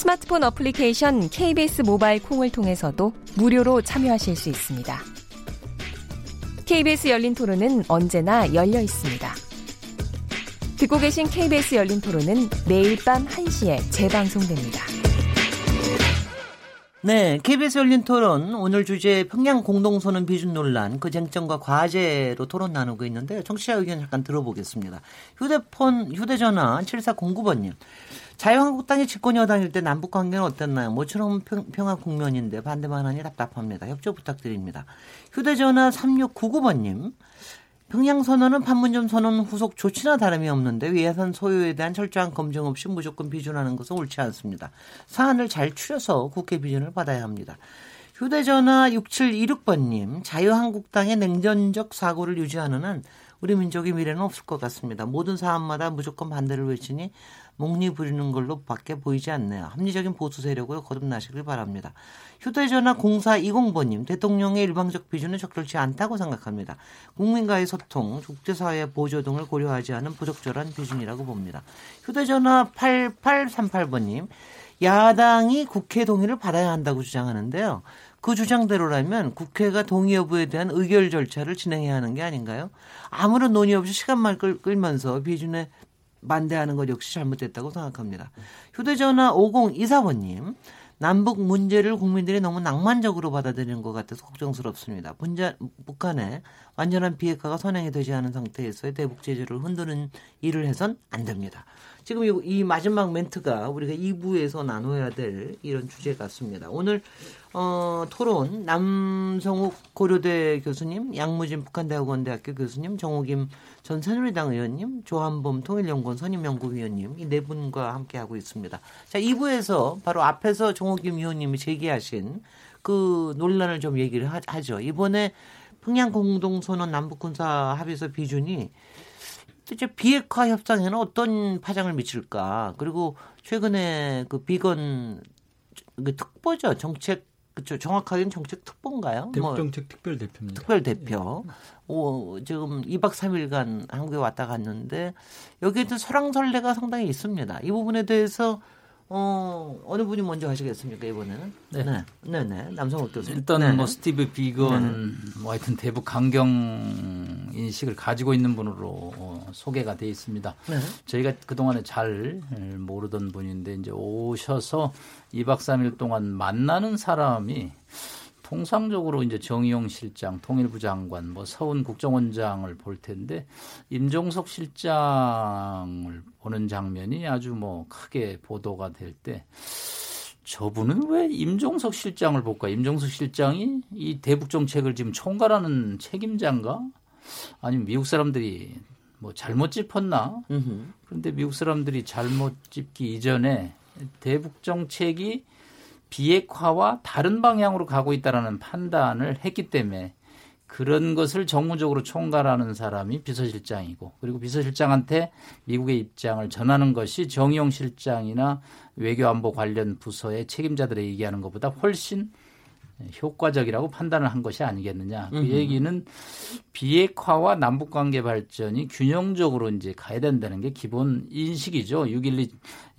스마트폰 어플리케이션 KBS 모바일 콩을 통해서도 무료로 참여하실 수 있습니다. KBS 열린 토론은 언제나 열려 있습니다. 듣고 계신 KBS 열린 토론은 매일 밤 1시에 재방송됩니다. 네, KBS 열린 토론 오늘 주제 평양 공동선언 비준 논란 그 쟁점과 과제로 토론 나누고 있는데요. 청취자 의견 잠깐 들어보겠습니다. 휴대폰 휴대전화 7409번님. 자유한국당이 집권 여당일 때 남북 관계는 어땠나요? 모처럼 평 화 국면인데 반대만 하니 답답합니다. 협조 부탁드립니다. 휴대전화 3699번님. 평양 선언은 판문점 선언 후속 조치나 다름이 없는데 위해선 소유에 대한 철저한 검증 없이 무조건 비준하는 것은 옳지 않습니다. 사안을 잘 추려서 국회 비준을 받아야 합니다. 휴대전화 6726번님, 자유한국당의 냉전적 사고를 유지하는 한 우리 민족의 미래는 없을 것 같습니다. 모든 사안마다 무조건 반대를 외치니 목리 부리는 걸로 밖에 보이지 않네요. 합리적인 보수 세력으로 거듭나시길 바랍니다. 휴대전화 0420번님, 대통령의 일방적 비준은 적절치 않다고 생각합니다. 국민과의 소통, 국제사회의 보조 등을 고려하지 않은 부적절한 비준이라고 봅니다. 휴대전화 8838번님, 야당이 국회 동의를 받아야 한다고 주장하는데요. 그 주장대로라면 국회가 동의 여부에 대한 의결 절차를 진행해야 하는 게 아닌가요? 아무런 논의 없이 시간만 끌, 끌면서 비준에 반대하는 것 역시 잘못됐다고 생각합니다. 휴대전화 5024번님. 남북 문제를 국민들이 너무 낭만적으로 받아들이는 것 같아서 걱정스럽습니다. 분자, 북한에 완전한 비핵화가 선행이 되지 않은 상태에서의 대북 제재를 흔드는 일을 해선 안 됩니다. 지금 이, 이 마지막 멘트가 우리가 2부에서 나눠야 될 이런 주제 같습니다. 오늘 어, 토론 남성욱 고려대 교수님, 양무진 북한대학원대학교 교수님, 정호김 전 새누리당 의원님, 조한범 통일연구원 선임연구위원님 이 네 분과 함께 하고 있습니다. 자, 2부에서 바로 앞에서 정호김 의원님이 제기하신 그 논란을 좀 얘기를 하, 죠 이번에 평양 공동선언 남북군사 합의서 비준이 이제 비핵화 협상에는 어떤 파장을 미칠까? 그리고 최근에 그 비건 그 특보죠 정책 그렇죠. 정확하게는 정책 특보인가요? 대북 뭐 정책 뭐, 특별 대표입니다. 특별 대표. 예. 오, 지금 2박 3일간 한국에 왔다 갔는데 여기에도 설랑설레가 상당히 있습니다. 이 부분에 대해서 어, 어느 분이 먼저 하시겠습니까, 이번에는? 네. 네. 네, 네. 남성업 교수. 일단 네. 뭐 스티브 비건, 네. 뭐 하여튼 대북 강경 인식을 가지고 있는 분으로 어, 소개가 돼 있습니다. 네. 저희가 그동안에 잘 모르던 분인데 이제 오셔서 2박 3일 동안 만나는 사람이 통상적으로 이제 정의용 실장, 통일부 장관, 뭐 서훈 국정원장을 볼 텐데 임종석 실장을 보는 장면이 아주 뭐 크게 보도가 될 때 저분은 왜 임종석 실장을 볼까? 임종석 실장이 이 대북 정책을 지금 총괄하는 책임자인가? 아니면 미국 사람들이 뭐 잘못 짚었나? 그런데 미국 사람들이 잘못 짚기 이전에 대북 정책이 비핵화와 다른 방향으로 가고 있다라는 판단을 했기 때문에 그런 것을 정무적으로 총괄하는 사람이 비서실장이고 그리고 비서실장한테 미국의 입장을 전하는 것이 정의용 실장이나 외교안보 관련 부서의 책임자들의 얘기하는 것보다 훨씬 효과적이라고 판단을 한 것이 아니겠느냐. 그 음흠. 얘기는 비핵화와 남북 관계 발전이 균형적으로 이제 가야 된다는 게 기본 인식이죠. 6.12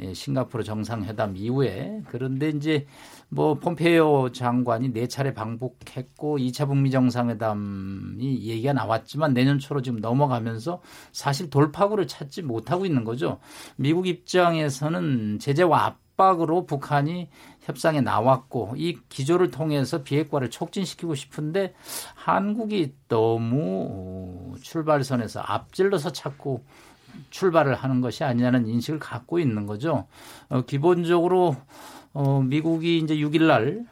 예, 싱가포르 정상회담 이후에. 그런데 이제 뭐 폼페이오 장관이 네 차례 방북했고 2차 북미 정상회담이 얘기가 나왔지만 내년 초로 지금 넘어가면서 사실 돌파구를 찾지 못하고 있는 거죠. 미국 입장에서는 제재와 압박으로 북한이 협상에 나왔고 이 기조를 통해서 비핵화를 촉진시키고 싶은데 한국이 너무 출발선에서 앞질러서 찾고 출발을 하는 것이 아니냐는 인식을 갖고 있는 거죠. 어, 기본적으로 어, 미국이 이제 6일 날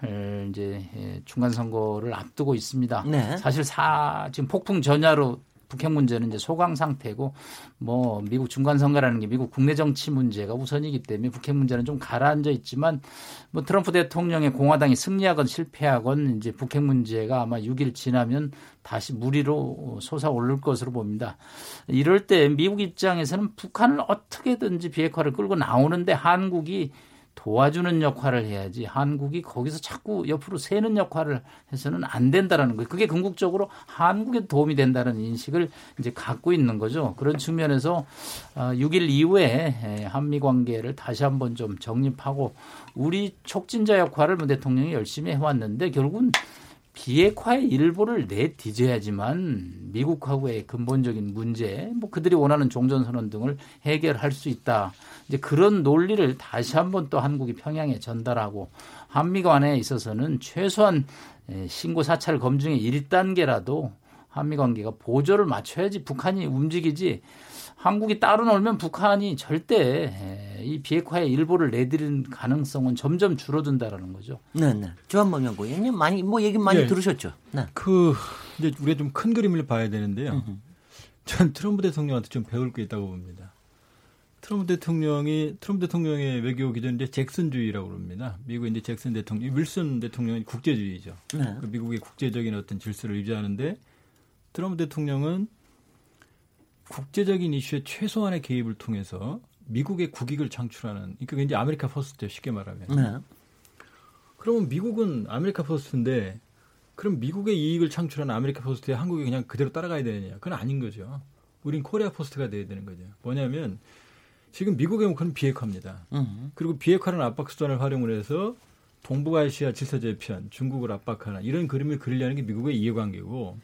이제 중간 선거를 앞두고 있습니다. 네. 사실 사 지금 폭풍 전야로 북핵 문제는 이제 소강 상태고 뭐 미국 중간 선거라는 게 미국 국내 정치 문제가 우선이기 때문에 북핵 문제는 좀 가라앉아 있지만 뭐 트럼프 대통령의 공화당이 승리하건 실패하건 이제 북핵 문제가 아마 6일 지나면 다시 무리로 솟아오를 것으로 봅니다. 이럴 때 미국 입장에서는 북한을 어떻게든지 비핵화를 끌고 나오는데 한국이 도와주는 역할을 해야지 한국이 거기서 자꾸 옆으로 새는 역할을 해서는 안 된다라는 거예요. 그게 궁극적으로 한국에 도움이 된다는 인식을 이제 갖고 있는 거죠. 그런 측면에서 6일 어, 이후에 한미 관계를 다시 한번 좀 정립하고 우리 촉진자 역할을 문 대통령이 열심히 해왔는데 결국은 비핵화의 일부를 내뒤져야지만 미국하고의 근본적인 문제, 뭐 그들이 원하는 종전선언 등을 해결할 수 있다. 이제 그런 논리를 다시 한번 또 한국이 평양에 전달하고 한미 간에 있어서는 최소한 신고 사찰 검증의 1단계라도 한미 관계가 보조를 맞춰야지 북한이 움직이지 한국이 따로 놀면 북한이 절대 이 비핵화의 일부를 내드리는 가능성은 점점 줄어든다라는 거죠. 네, 네. 주한범 연구위원님 많이 뭐 얘기 많이 네. 들으셨죠? 네. 그 이제 우리가 좀 큰 그림을 봐야 되는데요. 전 트럼프 대통령한테 좀 배울 게 있다고 봅니다. 트럼프 대통령이 트럼프 대통령의 외교 기준 이제 잭슨주의라고 그럽니다. 미국 이제 잭슨 대통령, 윌슨 대통령은 국제주의죠. 네. 그 미국의 국제적인 어떤 질서를 유지하는데 트럼프 대통령은 국제적인 이슈에 최소한의 개입을 통해서 미국의 국익을 창출하는 그러니까 이제 America First 쉽게 말하면. 네. 그러면 미국은 America First인데 그럼 미국의 이익을 창출하는 America First에 한국이 그냥 그대로 따라가야 되느냐? 그건 아닌 거죠. 우린 Korea First가 돼야 되는 거죠. 뭐냐면 지금 미국의 목표는 비핵화입니다. 음. 그리고 비핵화는 압박 수단을 활용을 해서 동북아시아 질서 재편, 중국을 압박하는 이런 그림을 그리려는 게 미국의 이해관계고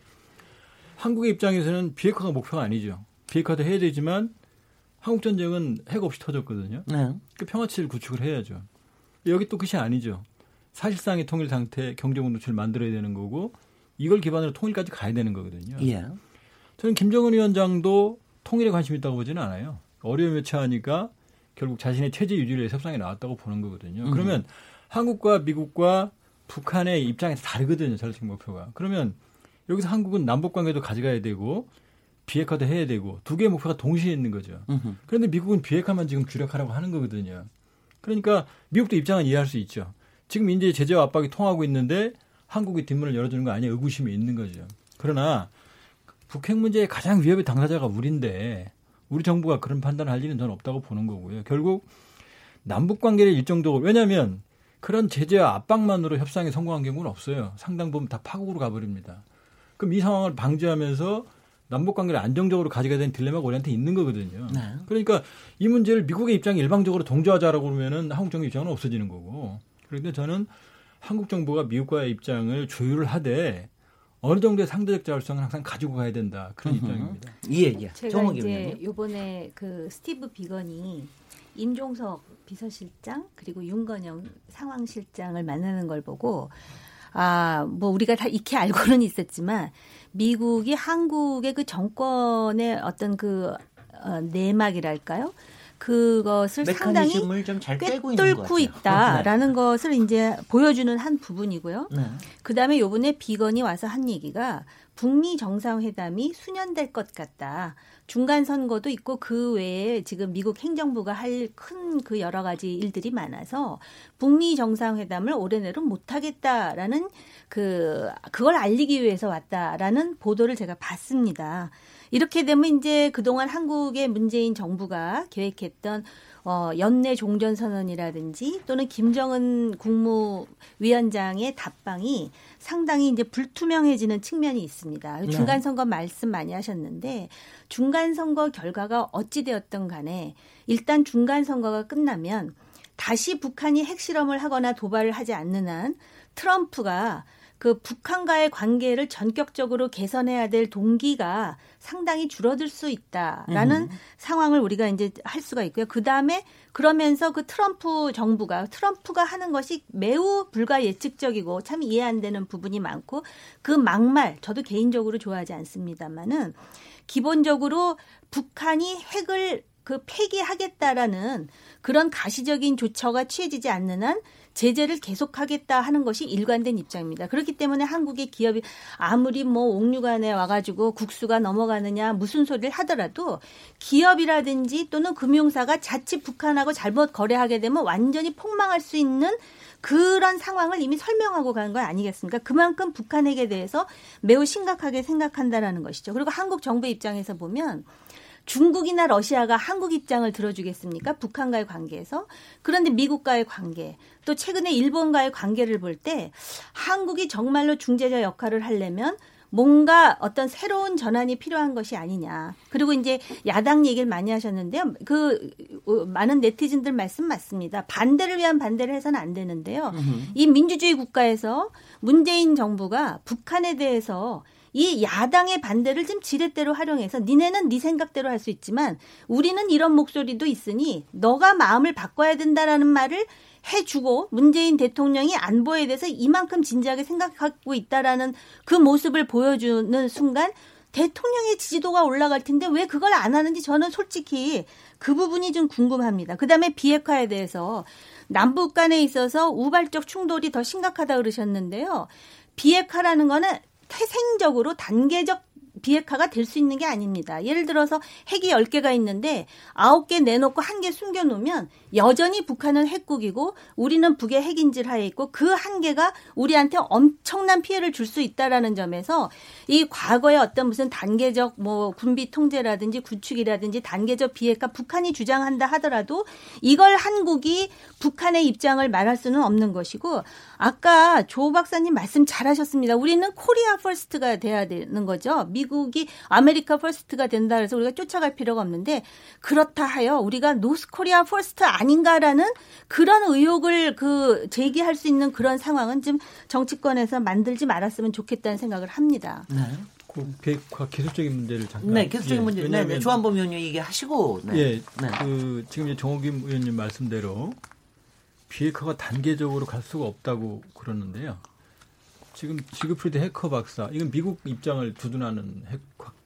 한국의 입장에서는 비핵화가 목표가 아니죠. 비핵화도 해야 되지만 한국 전쟁은 핵 없이 터졌거든요. 네. 그 평화치를 구축을 해야죠. 여기 또 끝이 아니죠. 사실상의 통일 상태, 경제공동체를 만들어야 되는 거고 이걸 기반으로 통일까지 가야 되는 거거든요. 예. 저는 김정은 위원장도 통일에 관심 있다고 보지는 않아요. 어려움에 처하니까 결국 자신의 체제 유지를 위해 협상에 나왔다고 보는 거거든요. 음. 그러면 한국과 미국과 북한의 입장에서 다르거든요. 전략적 목표가. 그러면 여기서 한국은 남북 관계도 가져가야 되고 비핵화도 해야 되고 두 개의 목표가 동시에 있는 거죠. 으흠. 그런데 미국은 비핵화만 지금 주력하라고 하는 거거든요. 그러니까 미국도 입장은 이해할 수 있죠. 지금 이제 제재와 압박이 통하고 있는데 한국이 뒷문을 열어주는 거 아니야 의구심이 있는 거죠. 그러나 북핵 문제의 가장 위협의 당사자가 우리인데 우리 정부가 그런 판단을 할 일은 저는 없다고 보는 거고요. 결국 남북 관계를 일정적으로 왜냐하면 그런 제재와 압박만으로 협상에 성공한 경우는 없어요. 상당 부분 다 파국으로 가버립니다. 그럼 이 상황을 방지하면서 남북 관계를 안정적으로 가져가야 되는 딜레마가 우리한테 있는 거거든요. 네. 그러니까 이 문제를 미국의 입장에 일방적으로 동조하자라고 그러면은 한국 정부 입장은 없어지는 거고. 그런데 저는 한국 정부가 미국과의 입장을 조율을 하되 어느 정도의 상대적 자율성을 항상 가지고 가야 된다 그런 으흠. 입장입니다. 예, 예. 제가 이제 요번에 그 스티브 비건이 임종석 비서실장 그리고 윤건영 상황실장을 만나는 걸 보고 아, 뭐 우리가 다 익히 알고는 있었지만 미국이 한국의 그 정권의 어떤 그 어, 내막이랄까요? 그것을 상당히 꿰뚫고 있다라는 네. 것을 이제 보여주는 한 부분이고요. 네. 그다음에 요번에 비건이 와서 한 얘기가 북미 정상회담이 수년될 것 같다. 중간 선거도 있고 그 외에 지금 미국 행정부가 할 큰 그 여러 가지 일들이 많아서 북미 정상회담을 올해 내로 못 하겠다라는 그 그걸 알리기 위해서 왔다라는 보도를 제가 봤습니다. 이렇게 되면 이제 그동안 한국의 문재인 정부가 계획했던 어, 연내 종전 선언이라든지 또는 김정은 국무위원장의 답방이 상당히 이제 불투명해지는 측면이 있습니다. 네. 중간 선거 말씀 많이 하셨는데 중간 선거 결과가 어찌 되었던 간에 일단 중간 선거가 끝나면 다시 북한이 핵실험을 하거나 도발을 하지 않는 한 트럼프가 그 북한과의 관계를 전격적으로 개선해야 될 동기가 상당히 줄어들 수 있다라는 음. 상황을 우리가 이제 할 수가 있고요. 그 다음에 그러면서 그 트럼프 정부가 트럼프가 하는 것이 매우 불가 예측적이고 참 이해 안 되는 부분이 많고 그 막말 저도 개인적으로 좋아하지 않습니다만은 기본적으로 북한이 핵을 그 폐기하겠다라는 그런 가시적인 조처가 취해지지 않는 한 제재를 계속하겠다 하는 것이 일관된 입장입니다. 그렇기 때문에 한국의 기업이 아무리 뭐 옥류관에 와가지고 국수가 넘어가느냐 무슨 소리를 하더라도 기업이라든지 또는 금융사가 자칫 북한하고 잘못 거래하게 되면 완전히 폭망할 수 있는 그런 상황을 이미 설명하고 간거 아니겠습니까? 그만큼 북한에게 대해서 매우 심각하게 생각한다라는 것이죠. 그리고 한국 정부 입장에서 보면 중국이나 러시아가 한국 입장을 들어주겠습니까? 북한과의 관계에서. 그런데 미국과의 관계, 또 최근에 일본과의 관계를 볼 때 한국이 정말로 중재자 역할을 하려면 뭔가 어떤 새로운 전환이 필요한 것이 아니냐. 그리고 이제 야당 얘기를 많이 하셨는데요. 그 어, 많은 네티즌들 말씀 맞습니다. 반대를 위한 반대를 해서는 안 되는데요. 이 민주주의 국가에서 문재인 정부가 북한에 대해서 이 야당의 반대를 좀 지렛대로 활용해서 니네는 네 생각대로 할 수 있지만 우리는 이런 목소리도 있으니 너가 마음을 바꿔야 된다라는 말을 해주고 문재인 대통령이 안보에 대해서 이만큼 진지하게 생각하고 있다라는 그 모습을 보여주는 순간 대통령의 지지도가 올라갈 텐데 왜 그걸 안 하는지 저는 솔직히 그 부분이 좀 궁금합니다. 그 다음에 비핵화에 대해서 남북 간에 있어서 우발적 충돌이 더 심각하다 그러셨는데요. 비핵화라는 거는 태생적으로 단계적 비핵화가 될 수 있는 게 아닙니다. 예를 들어서 핵이 10개가 있는데 9개 내놓고 한 개 숨겨놓으면 여전히 북한은 핵국이고 우리는 북의 핵인질 하에 있고 그한 개가 우리한테 엄청난 피해를 줄 수 있다라는 점에서 이 과거의 어떤 무슨 단계적 뭐 군비 통제라든지 구축이라든지 단계적 비핵화 북한이 주장한다 하더라도 이걸 한국이 북한의 입장을 말할 수는 없는 것이고 아까 조 박사님 말씀 잘하셨습니다. 우리는 Korea First가 돼야 되는 거죠. 미국이 America First가 된다 그래서 우리가 쫓아갈 필요가 없는데 그렇다 하여 우리가 North Korea First 아닌가라는 그런 의혹을 그 제기할 수 있는 그런 상황은 좀 정치권에서 만들지 말았으면 좋겠다는 생각을 합니다. 네. 그 기술적인 문제를 잠깐. 네, 기술적인 예, 문제. 네, 네. 조한범 의원님 얘기하시고. 네. 예, 네. 그 지금 이제 정호김 의원님 말씀대로 비핵화가 단계적으로 갈 수가 없다고 그러는데요. 지금 지그프리드 해커 박사, 이건 미국 입장을 두둔하는 핵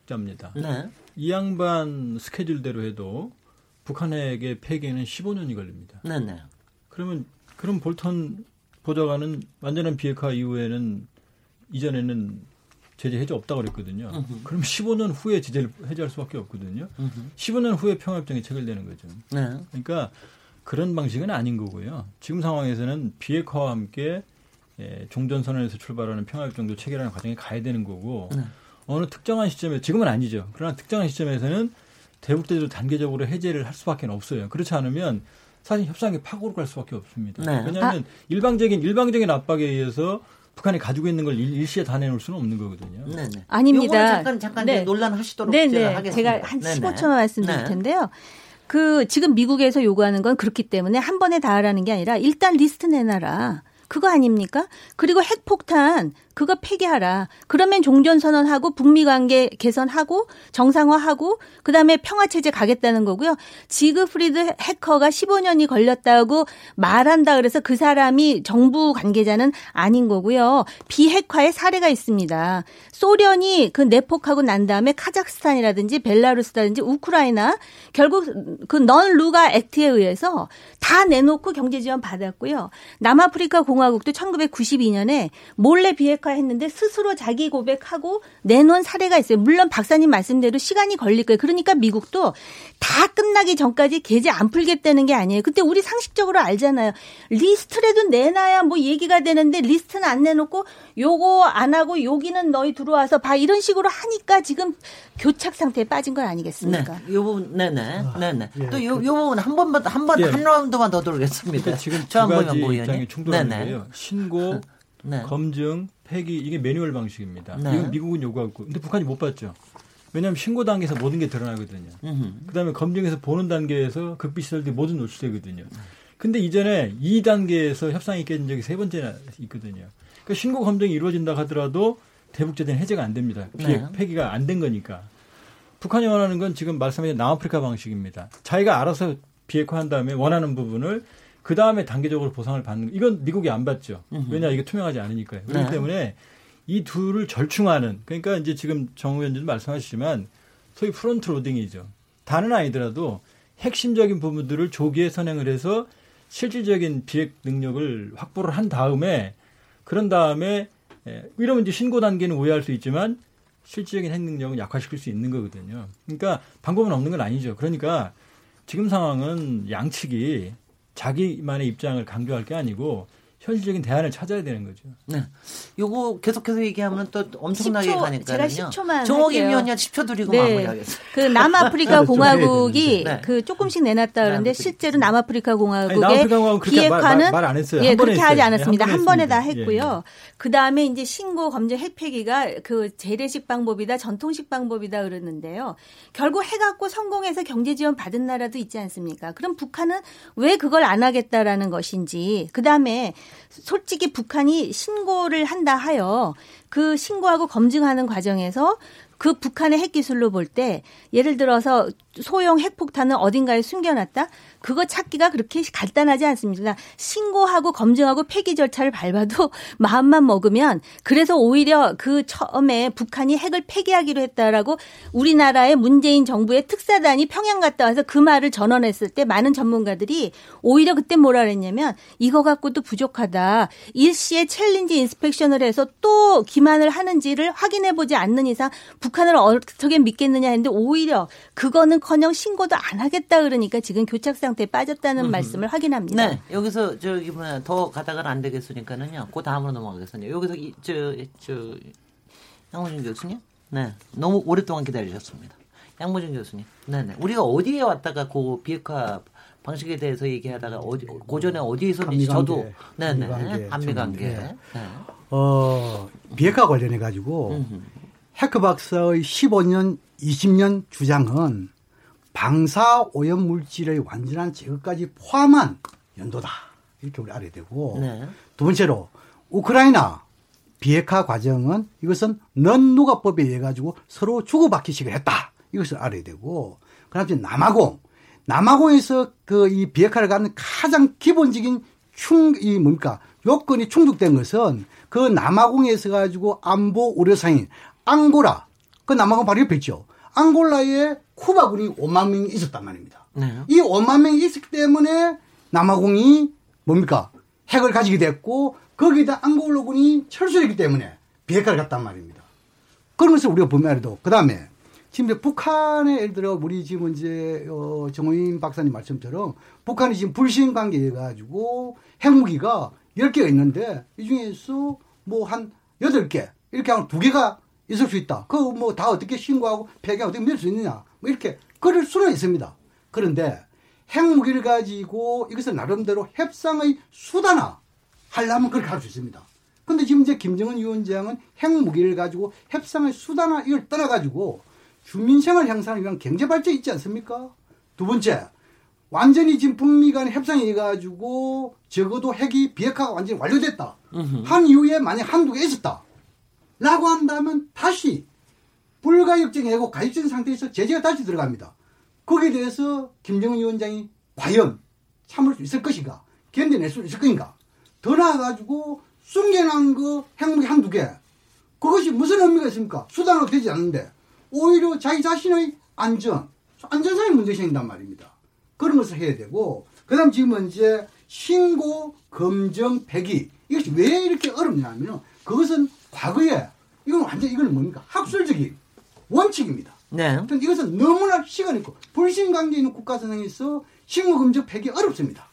학자입니다. 네. 이 양반 스케줄대로 해도 북한에게 폐기에는 15년이 걸립니다. 네, 네. 그러면 그럼 볼턴 보좌관은 완전한 비핵화 이후에는 이전에는 제재 해제 없다고 그랬거든요. 으흠. 그럼 15년 후에 제재를 해제할 수밖에 없거든요. 으흠. 15년 후에 평화협정이 체결되는 거죠. 네. 그러니까 그런 방식은 아닌 거고요. 지금 상황에서는 비핵화와 함께 예, 종전선언에서 출발하는 평화협정도 체결하는 과정에 가야 되는 거고 네. 어느 특정한 시점에 지금은 아니죠. 그러나 특정한 시점에서는 대북제도 단계적으로 해제를 할 수밖에 없어요. 그렇지 않으면 사실 협상이 파고로 갈 수밖에 없습니다. 네. 왜냐하면 아. 일방적인 일방적인 압박에 의해서 북한이 가지고 있는 걸 일 시에 다 내놓을 수는 없는 거거든요. 네네. 아닙니다. 잠깐 잠깐 네. 논란하시도록 네네. 제가 하겠습니다. 제가 한 15초만 말씀드릴 네. 텐데요. 그 지금 미국에서 요구하는 건 그렇기 때문에 한 번에 다 하라는 게 아니라 일단 리스트 내놔라. 그거 아닙니까? 그리고 핵폭탄 그거 폐기하라. 그러면 종전 선언하고 북미 관계 개선하고 정상화하고 그다음에 평화 체제 가겠다는 거고요. 지그프리드 해커가 15년이 걸렸다고 말한다 그래서 그 사람이 정부 관계자는 아닌 거고요. 비핵화의 사례가 있습니다. 소련이 그 내폭하고 난 다음에 카자흐스탄이라든지 벨라루스라든지 우크라이나 결국 그 Nunn-Lugar Act에 의해서 다 내놓고 경제 지원 받았고요. 남아프리카 공화국도 1992년에 몰래 비핵화 했는데 스스로 자기 고백하고 내놓은 사례가 있어요. 물론 박사님 말씀대로 시간이 걸릴 거예요. 그러니까 미국도 다 끝나기 전까지 계제 안 풀겠다는 게 아니에요. 그때 우리 상식적으로 알잖아요. 리스트라도 내놔야 뭐 얘기가 되는데 리스트는 안 내놓고 요거 안 하고 여기는 너희 들어와서 봐 이런 식으로 하니까 지금 교착 상태에 빠진 거 아니겠습니까? 네. 요 부분 네네 네네 예. 또요 요 부분 한 번만 한번 예. 한 라운드만 더 들겠습니다. 그러니까 지금 두 가지 입장이 충돌하는데요. 신고 네. 검증 폐기 이게 매뉴얼 방식입니다. 네. 이건 미국은 요구하고 근데 북한이 못 받죠. 왜냐하면 신고 단계에서 모든 게 드러나거든요. 그다음에 검증에서 보는 단계에서 극비 시설들이 모두 노출되거든요. 근데 이전에 2단계에서 협상이 깨진 적이 세 번째나 있거든요. 그러니까 신고 검증이 이루어진다 하더라도 대북제재는 해제가 안 됩니다. 비핵, 네. 폐기가 안 된 거니까. 북한이 원하는 건 지금 말씀하신 남아프리카 방식입니다. 자기가 알아서 비핵화한 다음에 원하는 부분을 그 다음에 단계적으로 보상을 받는 이건 미국이 안 받죠. 왜냐 이게 투명하지 않으니까요. 그렇기 네. 때문에 이 둘을 절충하는 그러니까 이제 지금 정 의원님도 말씀하시지만 소위 front loading이죠. 다는 아니더라도 핵심적인 부분들을 조기에 선행을 해서 실질적인 비핵 능력을 확보를 한 다음에 그런 다음에 예, 이러면 이제 신고 단계는 오해할 수 있지만 실질적인 핵 능력은 약화시킬 수 있는 거거든요. 그러니까 방법은 없는 건 아니죠. 그러니까 지금 상황은 양측이 자기만의 입장을 강조할 게 아니고 현실적인 대안을 찾아야 되는 거죠. 네. 요거 계속해서 얘기하면 또 엄청나게 10초, 가니까요. 제가 10초만 정옥임 할게요. 위원님 10초 드리고 네. 마무리하겠습니다. 그 남아프리카 공화국이 네. 그 조금씩 내놨다 그러는데. 실제로 남아프리카 공화국의 그렇게 말- 비핵화는 말 안 했어요. 예, 그렇게 하지 했어요. 않았습니다. 예, 한한 번에 번에 다. 했고요. 그 다음에 이제 신고 검증 핵폐기가 그 재래식 방법이다, 전통식 방법이다 그러는데요. 결국 해 갖고 성공해서 경제 지원 받은 나라도 있지 않습니까? 그럼 북한은 왜 그걸 안 하겠다라는 것인지, 그 다음에 솔직히 북한이 신고를 한다 하여 그 신고하고 검증하는 과정에서 그 북한의 핵 기술로 볼 때 예를 들어서 소형 핵폭탄을 어딘가에 숨겨놨다? 그거 찾기가 그렇게 간단하지 않습니다. 신고하고 검증하고 폐기 절차를 밟아도 마음만 먹으면 그래서 오히려 그 처음에 북한이 핵을 폐기하기로 했다라고 우리나라의 문재인 정부의 특사단이 평양 갔다 와서 그 말을 전언했을 때 많은 전문가들이 오히려 그때 뭐라 그랬냐면 이거 갖고도 부족하다. 일시에 challenge inspection을 해서 또 기만을 하는지를 확인해 보지 않는 이상 북한을 어떻게 믿겠느냐 했는데 오히려 그거는 커녕 신고도 안 하겠다 그러니까 지금 교착 상태에 빠졌다는 말씀을 확인합니다. 네, 여기서 저기 뭐야 더 가다가는 안 되겠으니까는요. 그 다음으로 넘어가겠습니다. 여기서 이, 저, 저 양무진 교수님, 네, 너무 오랫동안 기다리셨습니다. 양무진 교수님, 네, 네, 우리가 어디에 왔다가 그 비핵화 방식에 대해서 얘기하다가 어디 고전에 어디에 있었는지 한미관계, 저도, 네, 네, 한미 관계 한미 관계, 네. 네. 어, 비핵화 관련해 가지고 해커 박사의 15년, 20년 주장은 방사 오염 물질의 완전한 제거까지 포함한 연도다. 이렇게 우리 알아야 되고 네. 두 번째로 우크라이나 비핵화 과정은 이것은 넌누가법에 의해 가지고 서로 주고받기식을 했다. 이것을 알아야 되고 그다음에 남아공 남아공에서 그 이 비핵화를 갖는 가장 기본적인 충 이 뭡니까 요건이 충족된 것은 그 남아공에서 가지고 안보 우려상인 앙고라 그 남아공 바로 옆에 있죠. 앙골라에 쿠바군이 5만 명이 있었단 말입니다. 네. 이 5만 명이 있었기 때문에 남아공이 뭡니까? 핵을 가지게 됐고 거기다 앙골로군이 철수했기 때문에 비핵화를 갔단 말입니다. 것을 우리가 보면 알아도 그 다음에 지금 이제 북한의 예를 들어 우리 지금 이제 어 정호인 박사님 말씀처럼 북한이 지금 불신 관계에 가지고 핵무기가 10개가 있는데 이 중에서 뭐 한 8개 이렇게 하면 두 개가 있을 수 있다. 그거 뭐다 어떻게 신고하고 폐기하고 어떻게 밀 수 있느냐. 뭐 이렇게 그럴 수는 있습니다. 그런데 핵무기를 가지고 이것을 나름대로 협상의 수단화 하려면 그렇게 할 수 있습니다. 근데 지금 이제 김정은 위원장은 핵무기를 가지고 협상의 수단화 이걸 떠나가지고 주민생활 향상을 위한 경제 발전이 있지 않습니까? 두 번째, 완전히 지금 북미 간의 협상이 해가지고 적어도 핵이 비핵화가 완전히 완료됐다. 한 이후에 만약 한두 개 있었다. 라고 한다면 다시 불가역적인 애고 가역적인 상태에서 제재가 다시 들어갑니다. 거기에 대해서 김정은 위원장이 과연 참을 수 있을 것인가? 견뎌낼 수 있을 것인가? 더 나아가지고 숨겨놓은 그 핵무기 한두 개. 그것이 무슨 의미가 있습니까? 수단으로 되지 않는데 오히려 자기 자신의 안전, 안전상의 문제가 생긴단 말입니다. 그런 것을 해야 되고 그 다음 지금은 이제 신고, 검정, 폐기 이것이 왜 이렇게 어렵냐면 그것은 과거에 이건 완전 이건 뭡니까? 학술적인 원칙입니다. 네. 근데 이것은 너무나 시간이 있고 불신 관계 있는 국가선상에서 신고금적 폐기 어렵습니다.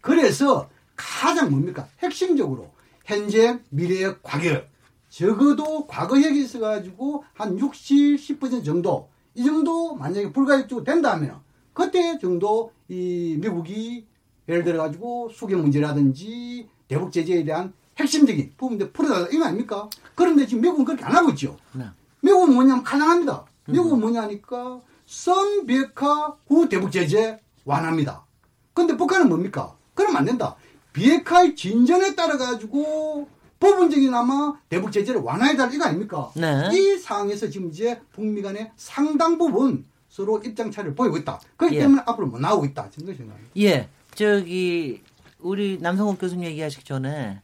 그래서 가장 뭡니까? 핵심적으로 현재 미래의 과거 적어도 과거 핵이 있어가지고 한 60, 10% 정도 이 정도 만약에 불가역적으로 된다면 그때 정도 이 미국이 예를 들어 가지고 수경 문제라든지 대북 제재에 대한 핵심적인 부분들 풀어달라 이거 아닙니까? 그런데 지금 미국은 그렇게 안 하고 있죠. 네. 미국은 뭐냐면 가능합니다. 미국은 뭐냐니까 선 비핵화 후 대북 제재 완화입니다. 근데 북한은 뭡니까? 그러면 안 된다. 비핵화의 진전에 따라 가지고 부분적이나마 대북 제재를 완화해달라 이거 아닙니까? 네. 이 상황에서 지금 이제 북미 간의 상당 부분 서로 입장 차를 보이고 있다. 그렇기 예. 때문에 앞으로 못 나오고 있다. 지금 그 생각입니다. 예, 저기 우리 남성욱 교수님 얘기하시기 전에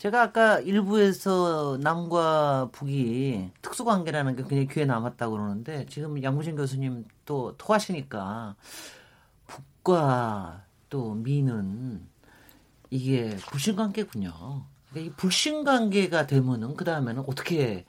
제가 아까 일부에서 남과 북이 특수관계라는 게 굉장히 귀에 남았다고 그러는데 지금 양무진 교수님 또 토하시니까 미국과 또 미는 이게 불신 관계군요. 그러니까 이 불신 관계가 되면은 그 다음에는 어떻게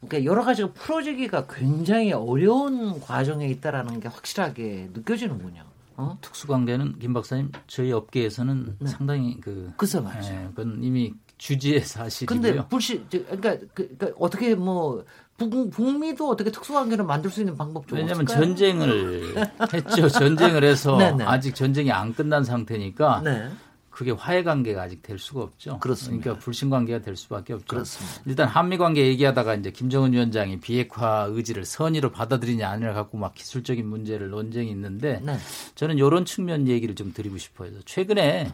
그러니까 여러 가지가 풀어지기가 굉장히 어려운 과정에 있다라는 게 확실하게 느껴지는군요. 어? 특수관계는 김 박사님 저희 업계에서는 네. 상당히 그 그서 맞죠. 예, 그건 이미 주지의 사실이고요. 근데 불신 그러니까, 그, 그러니까 어떻게 뭐 북, 북미도 어떻게 특수관계를 만들 수 있는 방법 좀 왜냐하면 전쟁을 했죠. 전쟁을 해서 네, 네. 아직 전쟁이 안 끝난 상태니까 네. 그게 화해 관계가 아직 될 수가 없죠. 그렇습니다. 그러니까 불신 관계가 될 수밖에 없죠. 그렇습니다. 일단 한미 관계 얘기하다가 이제 김정은 위원장이 비핵화 의지를 선의로 받아들이냐 아니냐 갖고 막 기술적인 문제를 논쟁이 있는데 네. 저는 이런 측면 얘기를 좀 드리고 싶어요. 최근에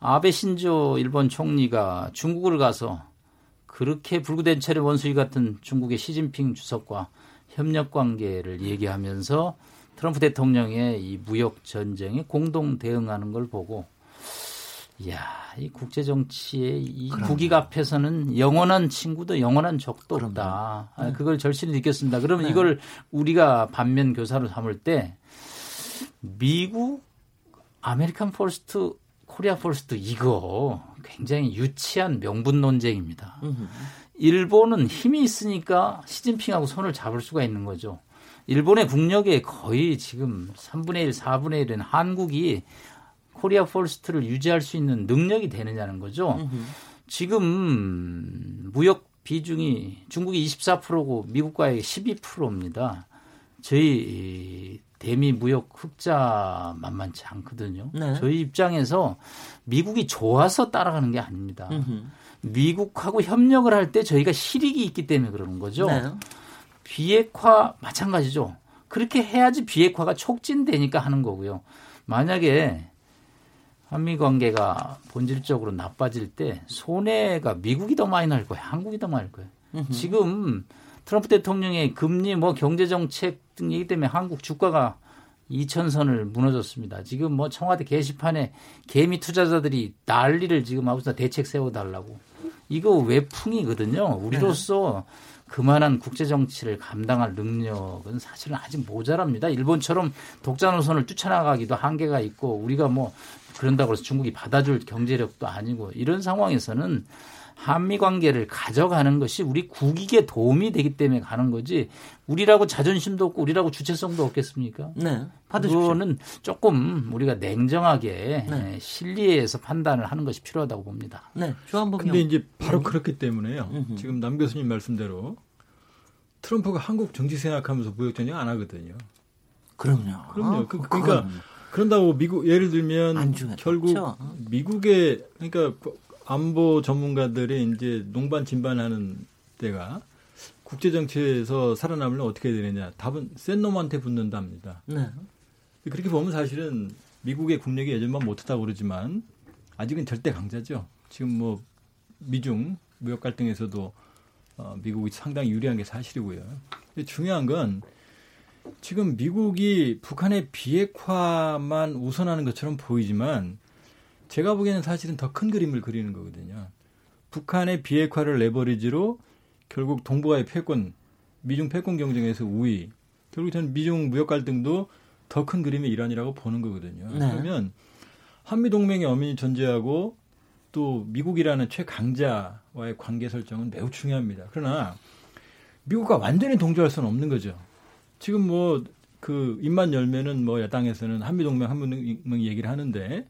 아베 신조 일본 총리가 중국을 가서 그렇게 불구된 체의 원수위 같은 중국의 시진핑 주석과 협력 관계를 얘기하면서 트럼프 대통령의 이 무역 전쟁에 공동 대응하는 걸 보고 이야, 이 국제 정치의 이 국익 앞에서는 영원한 친구도 영원한 적도 없다. 아, 네. 그걸 절실히 느꼈습니다. 그러면 네. 이걸 우리가 반면 교사로 삼을 때 미국 America First Korea First 이거 굉장히 유치한 명분 논쟁입니다. 일본은 힘이 있으니까 시진핑하고 손을 잡을 수가 있는 거죠. 일본의 국력에 거의 지금 3분의 1, 4분의 1은 한국이 코리아 폴스트를 유지할 수 있는 능력이 되느냐는 거죠. 지금 무역 비중이 중국이 24%고 미국과의 12%입니다. 저희 대미 무역 흑자 만만치 않거든요. 네. 저희 입장에서 미국이 좋아서 따라가는 게 아닙니다. 으흠. 미국하고 협력을 할 때 저희가 실익이 있기 때문에 그러는 거죠. 네. 비핵화 마찬가지죠. 그렇게 해야지 비핵화가 촉진되니까 하는 거고요. 만약에 한미 관계가 본질적으로 나빠질 때 손해가 미국이 더 많이 날 거예요. 한국이 더 많이 날 거예요. 으흠. 지금 트럼프 대통령의 금리 뭐 경제 정책 등 얘기 때문에 한국 주가가 2천선을 무너졌습니다. 지금 뭐 청와대 게시판에 개미 투자자들이 난리를 지금 하고 있어 대책 세워달라고. 이거 외풍이거든요. 우리로서 그만한 국제 정치를 감당할 능력은 사실은 아직 모자랍니다. 일본처럼 독자 노선을 뛰쳐나가기도 한계가 있고 우리가 뭐 그런다고 해서 중국이 받아줄 경제력도 아니고 이런 상황에서는 한미 관계를 가져가는 것이 우리 국익에 도움이 되기 때문에 가는 거지 우리라고 자존심도 없고 우리라고 주체성도 없겠습니까? 네. 받으십시오. 그거는 조금 우리가 냉정하게 네. 실리에서 판단을 하는 것이 필요하다고 봅니다. 네. 조한범 근데 이제 바로 음. 그렇기 때문에요. 음흠. 지금 남 교수님 말씀대로 트럼프가 한국 정치 생각하면서 무역 전쟁 안 하거든요. 그럼요. 그럼요. 아, 그, 러니까 그런다고 미국 예를 들면 결국 미국의 그러니까 안보 전문가들이 이제 농반 진반하는 때가 국제 정치에서 살아남으면 어떻게 해야 되느냐 답은 센 놈한테 붙는답니다. 네. 그렇게 보면 사실은 미국의 국력이 예전만 못하다고 그러지만 아직은 절대 강자죠. 지금 뭐 미중 무역 갈등에서도 어, 미국이 상당히 유리한 게 사실이고요. 중요한 건 지금 미국이 북한의 비핵화만 우선하는 것처럼 보이지만 제가 보기에는 사실은 더 큰 그림을 그리는 거거든요. 북한의 비핵화를 레버리지로 결국 동북아의 패권, 미중 패권 경쟁에서 우위, 결국 저는 미중 무역 갈등도 더 큰 그림의 일환이라고 보는 거거든요. 네. 그러면 한미 동맹의 엄연히 존재하고 또 미국이라는 최강자와의 관계 설정은 매우 중요합니다. 그러나 미국과 완전히 동조할 수는 없는 거죠. 지금 뭐 그 입만 열면은 뭐 야당에서는 한미 동맹 한미 동맹 얘기를 하는데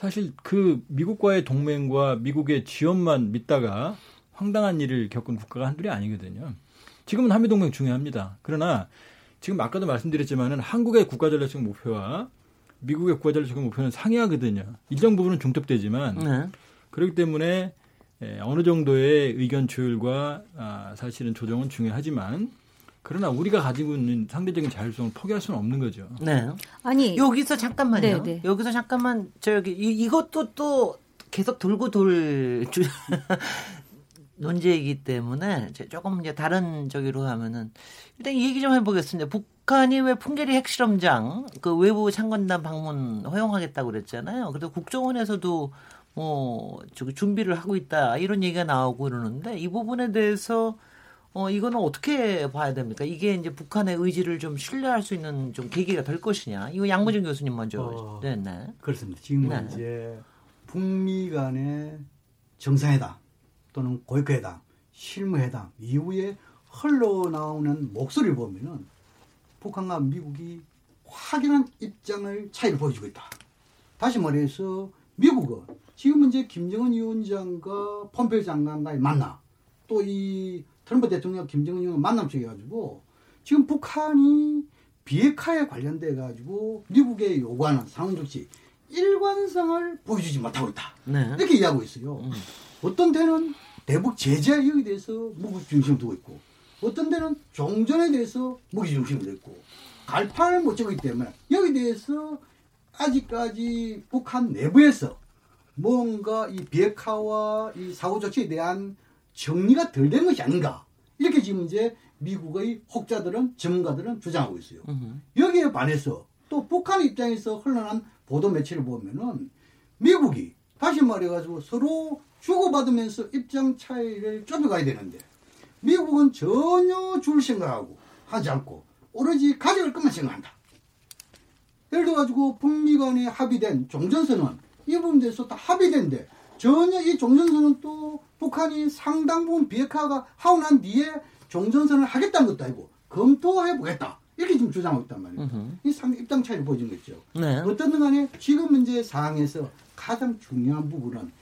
사실 그 미국과의 동맹과 미국의 지원만 믿다가 황당한 일을 겪은 국가가 한둘이 아니거든요. 지금은 한미 동맹 중요합니다. 그러나 지금 아까도 말씀드렸지만은 한국의 국가 전략적 목표와 미국의 국가 전략적 목표는 상이하거든요. 일정 부분은 중첩되지만 네. 그렇기 때문에 어느 정도의 의견 조율과 아, 사실은 조정은 중요하지만 그러나 우리가 가지고 있는 상대적인 자율성을 포기할 수는 없는 거죠. 네. 아니 여기서 잠깐만요. 네네. 네. 여기서 잠깐만 저기 이, 이것도 또 계속 돌고 돌 논제이기 때문에 조금 이제 다른 저기로 하면은 일단 얘기 좀 해보겠습니다. 북한이 왜 풍계리 핵실험장 그 외부 창건단 방문 허용하겠다고 그랬잖아요. 그래도 국정원에서도 뭐 저기 준비를 하고 있다 이런 얘기가 나오고 그러는데 이 부분에 대해서 어, 이거는 어떻게 봐야 됩니까? 이게 이제 북한의 의지를 좀 신뢰할 수 있는 좀 계기가 될 것이냐? 이거 양무진 교수님 먼저. 어, 네, 네. 그렇습니다. 지금 네. 이제 북미 간의 정상회담 또는 고위급회담, 실무회담 이후에 흘러나오는 목소리를 보면은 북한과 미국이 확연한 입장을 차이를 보여주고 있다. 다시 말해서 미국은 지금 이제 김정은 위원장과 폼페이오 장관과의 만남 또이 트럼프 대통령 김정은 위원 만남 쪽에 가지고 지금 북한이 비핵화에 관련돼 가지고 미국에 요구하는 상황 조치 일관성을 보여주지 못하고 있다. 네. 이렇게 이해하고 있어요. 음. 어떤 데는 대북 제재 여기에 대해서 무기 중심을 두고 있고 어떤 데는 종전에 대해서 무기 중심을 두고 있고 갈판을 못 찍기 때문에 여기에 대해서 아직까지 북한 내부에서 뭔가 이 비핵화와 이 사고 조치에 대한 정리가 덜 된 것이 아닌가 이렇게 지금 이제 미국의 혹자들은 전문가들은 주장하고 있어요. 음흠. 여기에 반해서 또 북한 입장에서 흘러난 보도 매체를 보면은 미국이 다시 말해가지고 서로 주고받으면서 입장 차이를 좁혀가야 되는데 미국은 전혀 줄 생각하고 하지 않고 오로지 가져갈 것만 생각한다. 예를 들어가지고 북미 간에 합의된 종전선언 이 부분에 대해서 다 합의된데 전혀 이 종전선언 또 북한이 상당 부분 비핵화가 하고 난 뒤에 종전선언을 하겠다는 것도 아니고 검토해 보겠다 이렇게 지금 주장하고 있단 말이에요. 음흠. 이 상 입장 차이를 보여주는 거죠. 네. 어떤 간에 지금 문제 상황에서 가장 중요한 부분은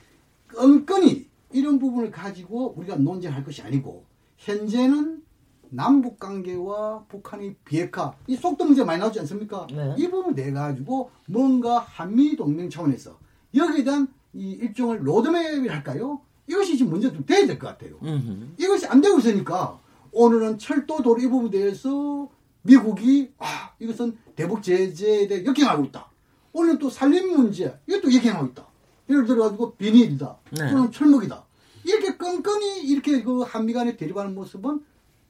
끈끈이 이런 부분을 가지고 우리가 논쟁할 것이 아니고 현재는 남북 관계와 북한의 비핵화 이 속도 문제 많이 나오지 않습니까? 네. 이 부분을 내 가지고 뭔가 한미 동맹 차원에서 여기에 대한 이 일종을 로드맵을 할까요? 이것이 지금 먼저 좀 돼야 될 것 같아요. 음흠. 이것이 안 되고 있으니까 오늘은 철도 도로 이 부분에 대해서 미국이 아 이것은 대북 제재에 대해 역행하고 있다. 오늘 또 산림 문제 이것도 역행하고 있다. 예를 들어가지고 비닐이다. 네. 또는 철목이다. 이렇게 끈끈이 이렇게 그 한미 간에 대립하는 모습은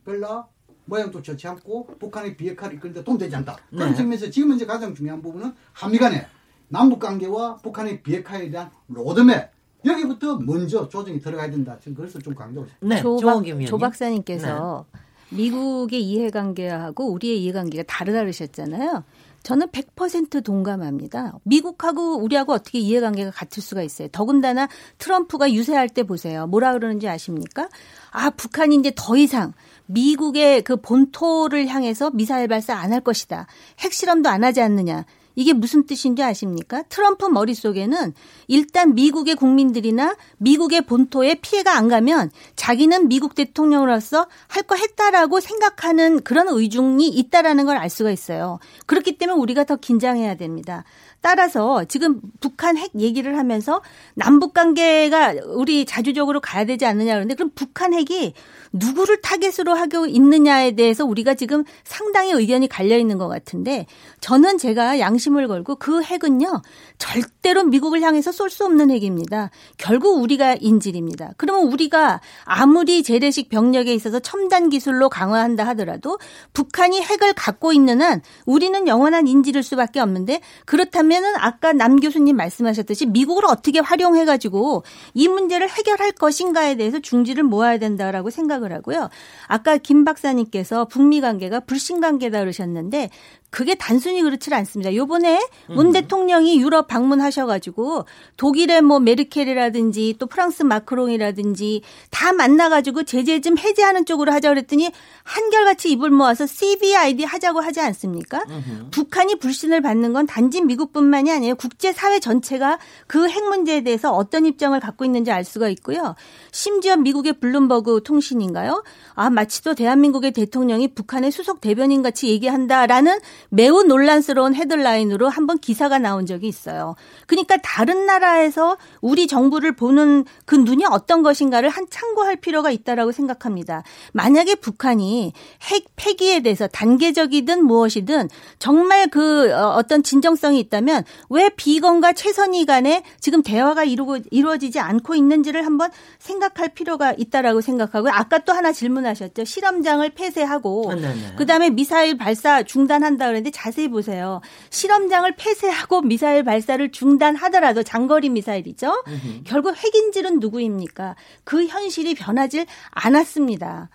별로 모양도 좋지 않고 북한의 비핵화를 이끌는데 도움되지 않다. 그런 네. 측면에서 지금 현재 가장 중요한 부분은 한미 간의 남북 관계와 북한의 비핵화에 대한 로드맵 여기부터 먼저 조정이 들어가야 된다. 지금 그것을 좀 강조하고 싶습니다. 네. 조, 박. 조 박사님께서 미국의 이해관계하고 우리의 이해관계가 다르다 그러셨잖아요. 저는 100% 동감합니다. 미국하고 우리하고 어떻게 이해관계가 같을 수가 있어요. 더군다나 트럼프가 유세할 때 보세요. 뭐라 그러는지 아십니까? 아, 북한이 이제 더 이상 미국의 그 본토를 향해서 미사일 발사 안 할 것이다. 핵실험도 안 하지 않느냐. 이게 무슨 뜻인지 아십니까? 트럼프 머릿속에는 일단 미국의 국민들이나 미국의 본토에 피해가 안 가면 자기는 미국 대통령으로서 할 거 했다라고 생각하는 그런 의중이 있다라는 걸 알 수가 있어요. 그렇기 때문에 우리가 더 긴장해야 됩니다. 따라서 지금 북한 핵 얘기를 하면서 남북 관계가 우리 자주적으로 가야 되지 않느냐 그러는데 그럼 북한 핵이 누구를 타겟으로 하고 있느냐에 대해서 우리가 지금 상당히 의견이 갈려 있는 것 같은데 저는 제가 양심을 걸고 그 핵은요 절대로 미국을 향해서 쏠 수 없는 핵입니다. 결국 우리가 인질입니다. 그러면 우리가 아무리 재래식 병력에 있어서 첨단 기술로 강화한다 하더라도 북한이 핵을 갖고 있는 한 우리는 영원한 인질일 수밖에 없는데 그렇다면은 아까 남 교수님 말씀하셨듯이 미국을 어떻게 활용해 가지고 이 문제를 해결할 것인가에 대해서 중지를 모아야 된다라고 생각을 하고요. 아까 김 박사님께서 북미 관계가 불신 관계다 그러셨는데 그게 단순히 그렇지 않습니다. 요번에 문 대통령이 유럽 방문하셔가지고 독일의 뭐 메르켈이라든지 또 프랑스 마크롱이라든지 다 만나가지고 제재 좀 해제하는 쪽으로 하자 그랬더니 한결같이 입을 모아서 CVID 하자고 하지 않습니까? 북한이 불신을 받는 건 단지 미국뿐만이 아니에요. 국제사회 전체가 그 핵 문제에 대해서 어떤 입장을 갖고 있는지 알 수가 있고요. 심지어 미국의 블룸버그 통신인가요? 아, 마치 또 대한민국의 대통령이 북한의 수석 대변인 같이 얘기한다라는 매우 논란스러운 헤드라인으로 한번 기사가 나온 적이 있어요. 그러니까 다른 나라에서 우리 정부를 보는 그 눈이 어떤 것인가를 한 참고할 필요가 있다라고 생각합니다. 만약에 북한이 핵 폐기에 대해서 단계적이든 무엇이든 정말 그 어, 어떤 진정성이 있다면 왜 비건과 최선희 간에 지금 대화가 이루고 이루어지지 않고 있는지를 한번 생각할 필요가 있다라고 생각하고요. 아까 또 하나 질문하셨죠. 실험장을 폐쇄하고 아, 네네. 그다음에 미사일 발사 중단한다 그랬는데 자세히 보세요. 실험장을 폐쇄하고 미사일 발사를 중단하더라도 장거리 미사일이죠. 결국 핵인질은 누구입니까? 그 현실이 변하질 않았습니다.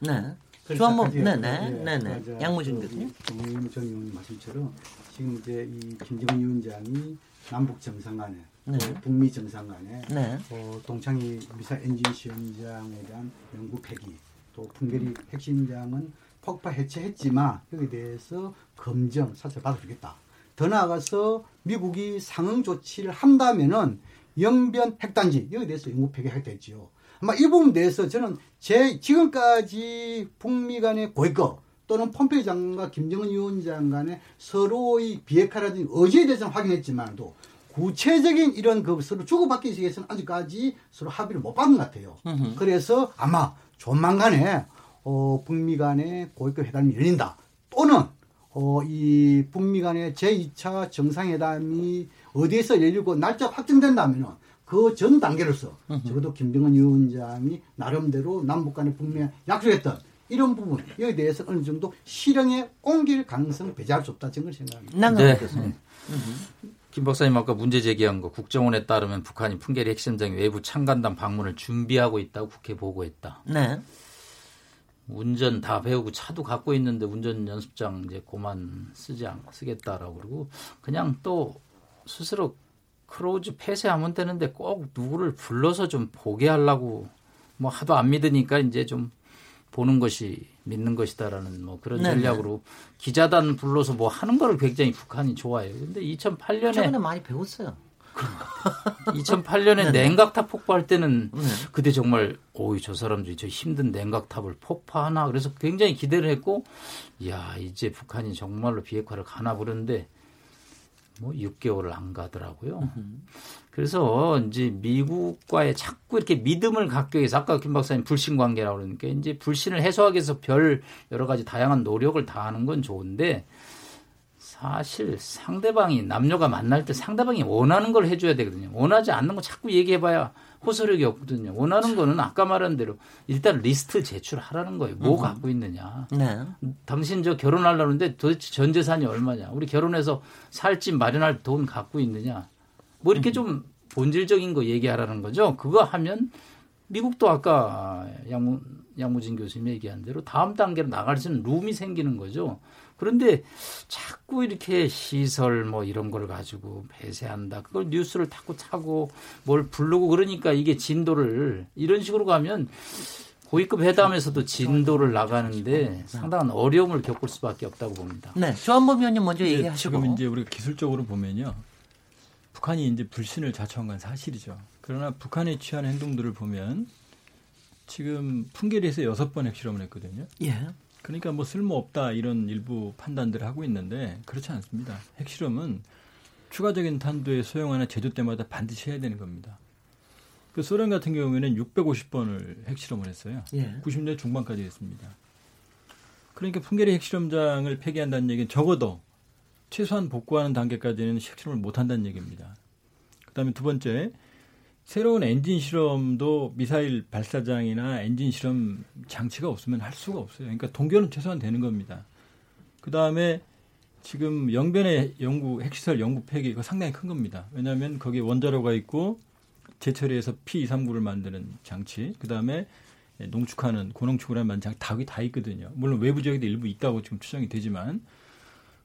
네. 조한모, 네 네, 네 네. 양무진 교수님. 정의원 전 의원님 말씀처럼 지금 이제 이 김정은 위원장이 남북 정상간에 네. 북미 정상간에 네. 어, 동창이 미사 엔진 시험장에 대한 연구 폐기 또 풍계리 핵심장은 폭파 해체했지만 여기에 대해서 검증 사실 받아주겠다. 더 나아가서 미국이 상응 조치를 한다면은 영변 핵단지 여기에 대해서 연구 폐기하겠다했지요. 아마 이 부분에 대해서 저는 제 지금까지 북미 간의 고위급 또는 폼페이 장관과 김정은 위원장 간의 서로의 비핵화라든지 의지에 대해서는 확인했지만도 구체적인 이런 그 서로 주고받기 위해서는 아직까지 서로 합의를 못 받은 것 같아요. 으흠. 그래서 아마 조만간에 어, 북미 간의 고위급 회담이 열린다. 또는 어, 이 북미 간의 제2차 정상회담이 어디에서 열리고 날짜 확정된다면 그전 단계로서 적어도 김정은 위원장이 나름대로 남북 간의 북미에 약속했던 이런 부분 여기에 대해서 어느 정도 실행에 옮길 가능성 배제할 수 없다 저는 생각합니다. 네. 김 박사님 아까 문제 제기한 거 국정원에 따르면 북한이 풍계리 핵실험장 외부 참관단 방문을 준비하고 있다고 국회 보고했다. 네. 운전 다 배우고 차도 갖고 있는데 운전 연습장 이제 고만 쓰지 않 쓰겠다라고 그러고 그냥 또 스스로 close 폐쇄하면 되는데 꼭 누구를 불러서 좀 보게 하려고 뭐 하도 안 믿으니까 이제 좀 보는 것이 믿는 것이다라는 뭐 그런 네네. 전략으로 기자단 불러서 뭐 하는 거를 굉장히 북한이 좋아해요. 근데 2008년에 최근에 많이 배웠어요. 2008년에 냉각탑 폭파할 때는 네. 그때 정말 오이 저 사람들이 저 힘든 냉각탑을 폭파하나 그래서 굉장히 기대를 했고 야 이제 북한이 정말로 비핵화를 가나 보는데 뭐 6개월을 안 가더라고요. 그래서 이제 미국과의 자꾸 이렇게 믿음을 갖기 위해서 아까 김 박사님 불신 관계라고 그러니까 이제 불신을 해소하기 위해서 별 여러 가지 다양한 노력을 다하는 건 좋은데 사실 상대방이 남녀가 만날 때 상대방이 원하는 걸 해줘야 되거든요. 원하지 않는 거 자꾸 얘기해봐야 호소력이 없거든요. 원하는 거는 아까 말한 대로 일단 리스트 제출하라는 거예요. 뭐 음. 갖고 있느냐. 네. 당신 저 결혼하려는데 도대체 전 재산이 얼마냐. 우리 결혼해서 살집 마련할 돈 갖고 있느냐. 뭐 이렇게 음. 좀 본질적인 거 얘기하라는 거죠. 그거 하면 미국도 아까 양무, 양무진 교수님 얘기한 대로 다음 단계로 나갈 수 있는 룸이 생기는 거죠. 그런데 자꾸 이렇게 시설 뭐 이런 걸 가지고 폐쇄한다. 그걸 뉴스를 타고 타고 뭘 부르고 그러니까 이게 진도를 이런 식으로 가면 고위급 회담에서도 진도를 나가는데 상당한 어려움을 겪을 수밖에 없다고 봅니다. 네, 조한범 위원님 먼저 얘기하시고 지금 이제 우리가 기술적으로 보면요, 북한이 이제 불신을 자초한 건 사실이죠. 그러나 북한이 취한 행동들을 보면 지금 풍계리에서 여섯 번 핵실험을 했거든요. 예. 그러니까 뭐 쓸모없다 이런 일부 판단들을 하고 있는데 그렇지 않습니다. 핵실험은 추가적인 탄도의 소형화나 제조 때마다 반드시 해야 되는 겁니다. 그 소련 같은 경우에는 650번을 핵실험을 했어요. 예. 90년대 중반까지 했습니다. 그러니까 풍계리 핵실험장을 폐기한다는 얘기는 적어도 최소한 복구하는 단계까지는 핵실험을 못 한다는 얘기입니다. 그다음에 두 번째 새로운 엔진 실험도 미사일 발사장이나 엔진 실험 장치가 없으면 할 수가 없어요. 그러니까 동결은 최소한 되는 겁니다. 그 다음에 지금 영변의 연구 핵시설 연구 폐기 가 상당히 큰 겁니다. 왜냐하면 거기에 원자로가 있고 제처리에서 P239를 만드는 장치, 그 다음에 농축하는 고농축을 하는 장치 다, 다 있거든요. 물론 외부 지역에도 일부 있다고 지금 추정이 되지만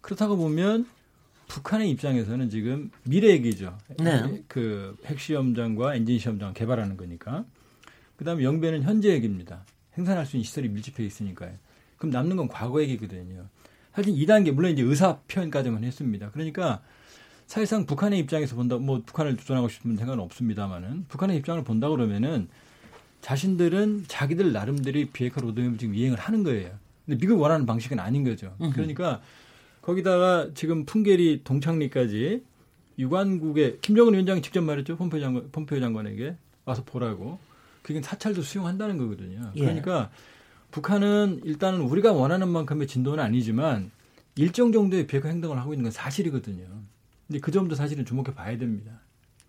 그렇다고 보면 북한의 입장에서는 지금 미래 얘기죠. 네. 그 핵시험장과 엔진 시험장 개발하는 거니까. 그다음에 영배는 현재 얘기입니다. 생산할 수 있는 시설이 밀집해 있으니까요. 그럼 남는 건 과거 얘기거든요. 사실 2단계 물론 이제 의사 표현까지만 했습니다. 그러니까 사실상 북한의 입장에서 본다 뭐 북한을 도전하고 싶은 생각은 없습니다만은 북한의 입장을 본다 그러면은 자신들은 자기들 나름대로 비핵화 로드맵을 지금 이행을 하는 거예요. 근데 미국 원하는 방식은 아닌 거죠. 그러니까 거기다가 지금 풍계리 동창리까지 유관국의 김정은 위원장이 직접 말했죠. 폼페이 장관, 폼페이 장관에게 와서 보라고. 그게 사찰도 수용한다는 거거든요. 예. 그러니까 북한은 일단은 우리가 원하는 만큼의 진도는 아니지만 일정 정도의 비핵화 행동을 하고 있는 건 사실이거든요. 근데 그 점도 사실은 주목해 봐야 됩니다.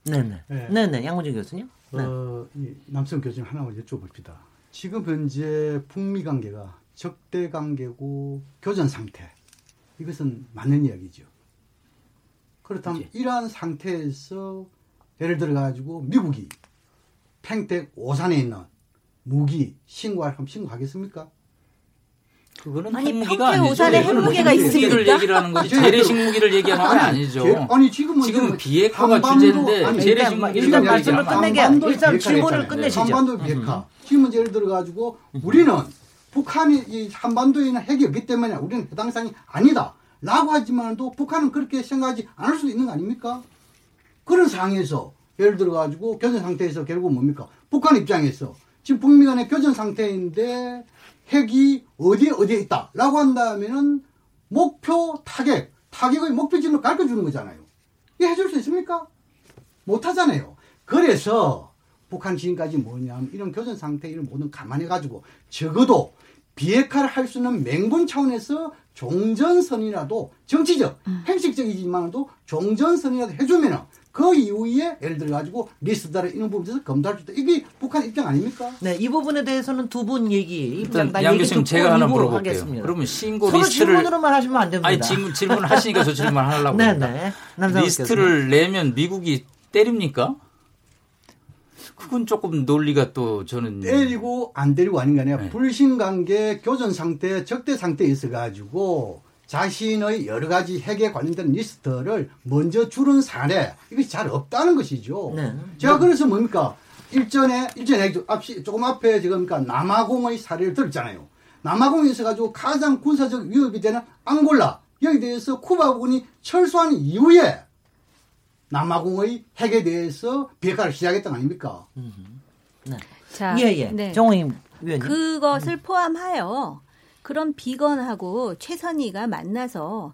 네네. 네. 네네. 양호진 교수님. 네. 어, 남성 교수님 하나만 여쭤봅시다. 지금 현재 북미 관계가 적대 관계고 교전 상태. 이것은 맞는 이야기죠. 그렇다면 그치. 이러한 상태에서 예를 들어 가지고 미국이 팽택 오산에 있는 무기 신고할 하면 신고하겠습니까? 그거는 아니, 핵무기가 평택 아니죠. 오산에 핵무기가 있습니까? 얘기를 하는 거지 재래식 무기를 얘기하는 건 아니죠. 제- 아니 지금은 지금 저 비핵화가 주제인데 아니, 재래식 일단, 무기를 일단 말씀을 끝내게 일단 질문을. 끝내시죠. 한반도 비핵화. 지금은 예를 들어 가지고 우리는 북한이 이 한반도에 있는 핵이 없기 때문에 우리는 해당 사항이 아니다. 라고 하지만도 북한은 그렇게 생각하지 않을 수도 있는 거 아닙니까? 그런 상황에서 예를 들어 가지고 교전 상태에서 결국 뭡니까? 북한 입장에서 지금 북미 간의 교전 상태인데 핵이 어디에 어디에 있다 라고 한다면은 목표 타격, 타격의 목표지를 가르쳐 주는 거잖아요. 이게 해줄 수 있습니까? 못 하잖아요. 그래서 북한 지금까지 뭐냐면 이런 교전 상태 이런 모든 감안해 가지고 적어도 비핵화를 할 수 있는 맹분 차원에서 종전선이라도 정치적, 행식적이지만도 종전선이라도 해주면은 그 이후에 예를 들어 가지고 리스트를 이런 부분에서 검토할 수 있다. 이게 북한 입장 아닙니까? 네, 이 부분에 대해서는 두 분 얘기 입장 양 얘기 교수님 듣고 제가 하나 물어볼게요. 하겠습니다. 그러면 신고 서로 리스트를 질문으로만 하시면 안 됩니다. 아니 질문 질문 하시니까 저 질문 하려고 네, 합니다. 네. 남상욱 리스트를 내면 미국이 때립니까? 그건 조금 논리가 또 저는 때리고 안 때리고 아닌 게 아니라 네. 불신 관계 교전 상태, 적대 상태에 있어 가지고 자신의 여러 가지 핵에 관련된 리스트를 먼저 주는 사례 이것이 잘 없다는 것이죠. 네. 제가 그래서 뭡니까 일전에 일전에 앞시 조금 앞에 지금 그러니까 남아공의 사례를 들었잖아요. 남아공에 있어 가지고 가장 군사적 위협이 되는 앙골라 여기 대해서 쿠바군이 철수한 이후에 남아공의 핵에 대해서 비핵화를 시작했던 거 아닙니까? 자, 예, 예. 네. 정호임 위원님. 그것을 포함하여 그런 비건하고 최선희가 만나서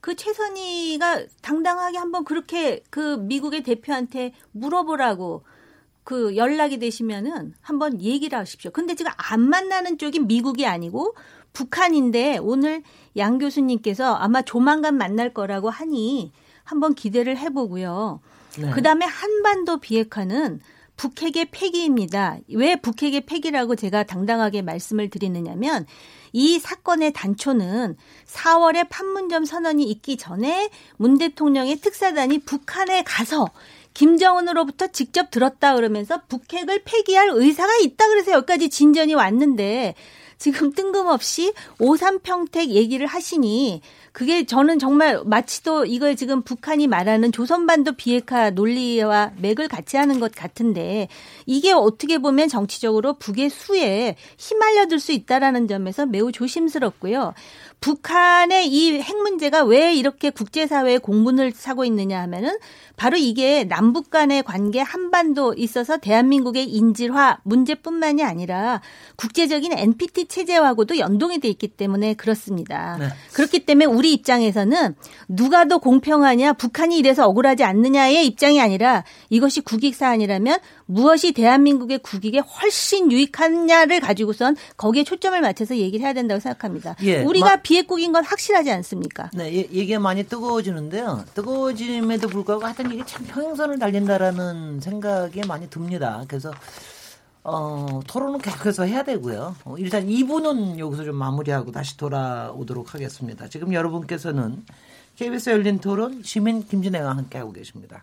그 최선희가 당당하게 한번 그렇게 그 미국의 대표한테 물어보라고 그 연락이 되시면은 한번 얘기를 하십시오. 근데 지금 안 만나는 쪽이 미국이 아니고 북한인데 오늘 양 교수님께서 아마 조만간 만날 거라고 하니 한번 기대를 해보고요. 네. 그 다음에 한반도 비핵화는 북핵의 폐기입니다. 왜 북핵의 폐기라고 제가 당당하게 말씀을 드리느냐면 이 사건의 단초는 4월에 판문점 선언이 있기 전에 문 대통령의 특사단이 북한에 가서 김정은으로부터 직접 들었다 그러면서 북핵을 폐기할 의사가 있다 그래서 여기까지 진전이 왔는데 지금 뜬금없이 오삼평택 얘기를 하시니 그게 저는 정말 마치도 이걸 지금 북한이 말하는 조선반도 비핵화 논리와 맥을 같이 하는 것 같은데 이게 어떻게 보면 정치적으로 북의 수에 휘말려들 수 있다라는 점에서 매우 조심스럽고요. 북한의 이 핵 문제가 왜 이렇게 국제사회에 공분을 사고 있느냐 하면은 바로 이게 남북 간의 관계 한반도 있어서 대한민국의 인질화 문제뿐만이 아니라 국제적인 NPT 체제하고도 연동이 돼 있기 때문에 그렇습니다. 네. 그렇기 때문에 우리 입장에서는 누가 더 공평하냐, 북한이 이래서 억울하지 않느냐의 입장이 아니라 이것이 국익 사안이라면 무엇이 대한민국의 국익에 훨씬 유익하냐를 가지고선 거기에 초점을 맞춰서 얘기를 해야 된다고 생각합니다. 예, 우리가 마- 비핵국인 건 확실하지 않습니까? 네, 이- 이게 많이 뜨거워지는데요. 뜨거워짐에도 불구하고 하여튼 이게 참 평행선을 달린다라는 생각이 많이 듭니다. 그래서 어, 토론은 계속해서 해야 되고요. 어, 일단 2부는 여기서 좀 마무리하고 다시 돌아오도록 하겠습니다. 지금 여러분께서는 KBS 열린 토론 시민 김진애와 함께하고 계십니다.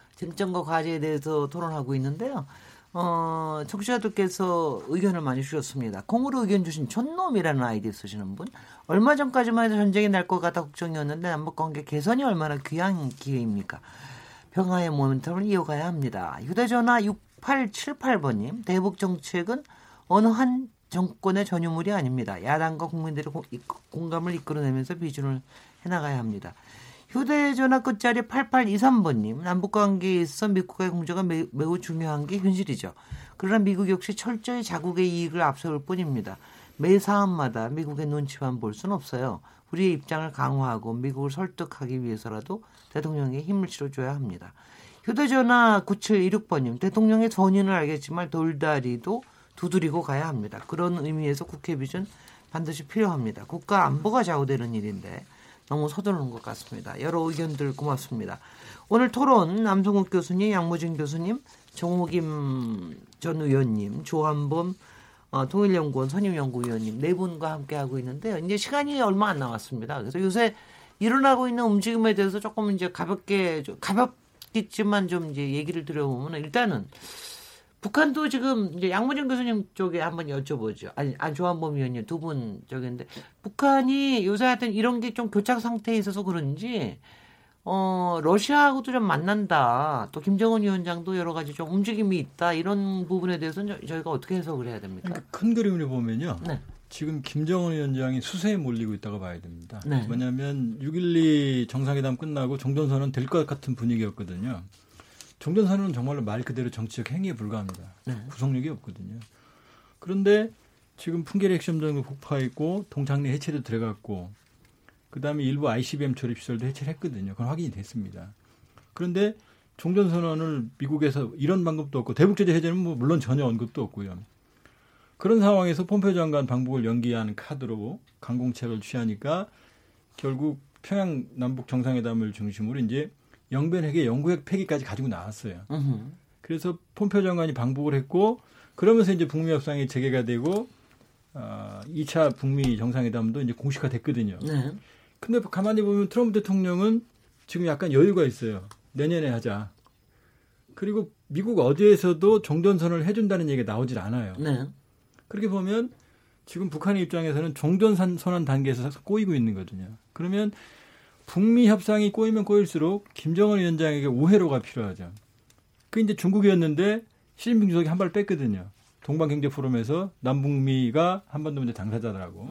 쟁점과 과제에 대해서 토론하고 있는데요. 어, 청취자들께서 의견을 많이 주셨습니다. 콩으로 의견 주신 촌놈이라는 아이디 쓰시는 분. 얼마 전까지만 해도 전쟁이 날 것 같아 걱정이었는데 남북관계 개선이 얼마나 귀한 기회입니까? 평화의 모멘텀을 이어가야 합니다. 휴대전화 6878번님, 대북 정책은 어느 한 정권의 전유물이 아닙니다. 야당과 국민들의 공감을 이끌어내면서 비준을 해나가야 합니다. 휴대전화 끝자리 8823번님, 남북관계에 있어 미국과의 공조가 매, 매우 중요한 게 현실이죠. 그러나 미국 역시 철저히 자국의 이익을 앞세울 뿐입니다. 매 사안마다 미국의 눈치만 볼 수는 없어요. 우리의 입장을 강화하고 미국을 설득하기 위해서라도 대통령에 힘을 실어줘야 합니다. 휴대전화 9726번님, 대통령의 선의는 알겠지만 돌다리도 두드리고 가야 합니다. 그런 의미에서 국회 비전 반드시 필요합니다. 국가 안보가 좌우되는 일인데 너무 서두르는 것 같습니다. 여러 의견들 고맙습니다. 오늘 토론 남성욱 교수님, 양무진 교수님, 정호김 전 의원님, 조한범 어, 통일연구원 선임연구위원님 네 분과 함께 하고 있는데요. 이제 시간이 얼마 안 남았습니다. 그래서 요새 일어나고 있는 움직임에 대해서 조금 이제 가볍게 가볍겠지만 좀 이제 얘기를 드려보면 일단은 북한도 지금 이제 양무진 교수님 쪽에 한번 여쭤보죠. 아니, 안조한범 위원님 두 분 쪽인데 북한이 요새 하여튼 이런 게 좀 교착 상태에 있어서 그런지 어, 러시아하고도 좀 만난다. 또 김정은 위원장도 여러 가지 좀 움직임이 있다. 이런 부분에 대해서는 저희가 어떻게 해석을 해야 됩니까? 그러니까 큰 그림을 보면요. 네. 지금 김정은 위원장이 수세에 몰리고 있다고 봐야 됩니다. 네. 뭐냐면 6.12 정상회담 끝나고 종전선언 될 것 같은 분위기였거든요. 종전선언은 정말로 말 그대로 정치적 행위에 불과합니다. 네. 구속력이 없거든요. 그런데 지금 풍계리 핵심장도 폭파했고 동창리 해체도 들어갔고 그다음에 일부 ICBM 조립 시설도 해체를 했거든요. 그건 확인이 됐습니다. 그런데 종전 선언을 미국에서 이런 방법도 없고 대북 제재 해제는 뭐 물론 전혀 언급도 없고요. 그런 상황에서 폼페 장관 방북을 연기하는 카드로 강공책을 취하니까 결국 평양 남북 정상회담을 중심으로 이제 영변핵의 영구핵 폐기까지 가지고 나왔어요. 으흠. 그래서 폼페 장관이 방북을 했고 그러면서 이제 북미 협상이 재개가 되고 어, 2차 북미 정상회담도 이제 공식화 됐거든요. 네. 근데 가만히 보면 트럼프 대통령은 지금 약간 여유가 있어요. 내년에 하자. 그리고 미국 어디에서도 종전선언을 해준다는 얘기가 나오질 않아요. 네. 그렇게 보면 지금 북한의 입장에서는 종전선언 단계에서 꼬이고 있는 거거든요. 그러면 북미 협상이 꼬이면 꼬일수록 김정은 위원장에게 우회로가 필요하죠. 그 이제 중국이었는데 시진핑 주석이 한 발 뺐거든요. 동방경제 포럼에서 남북미가 한반도 문제 당사자더라고.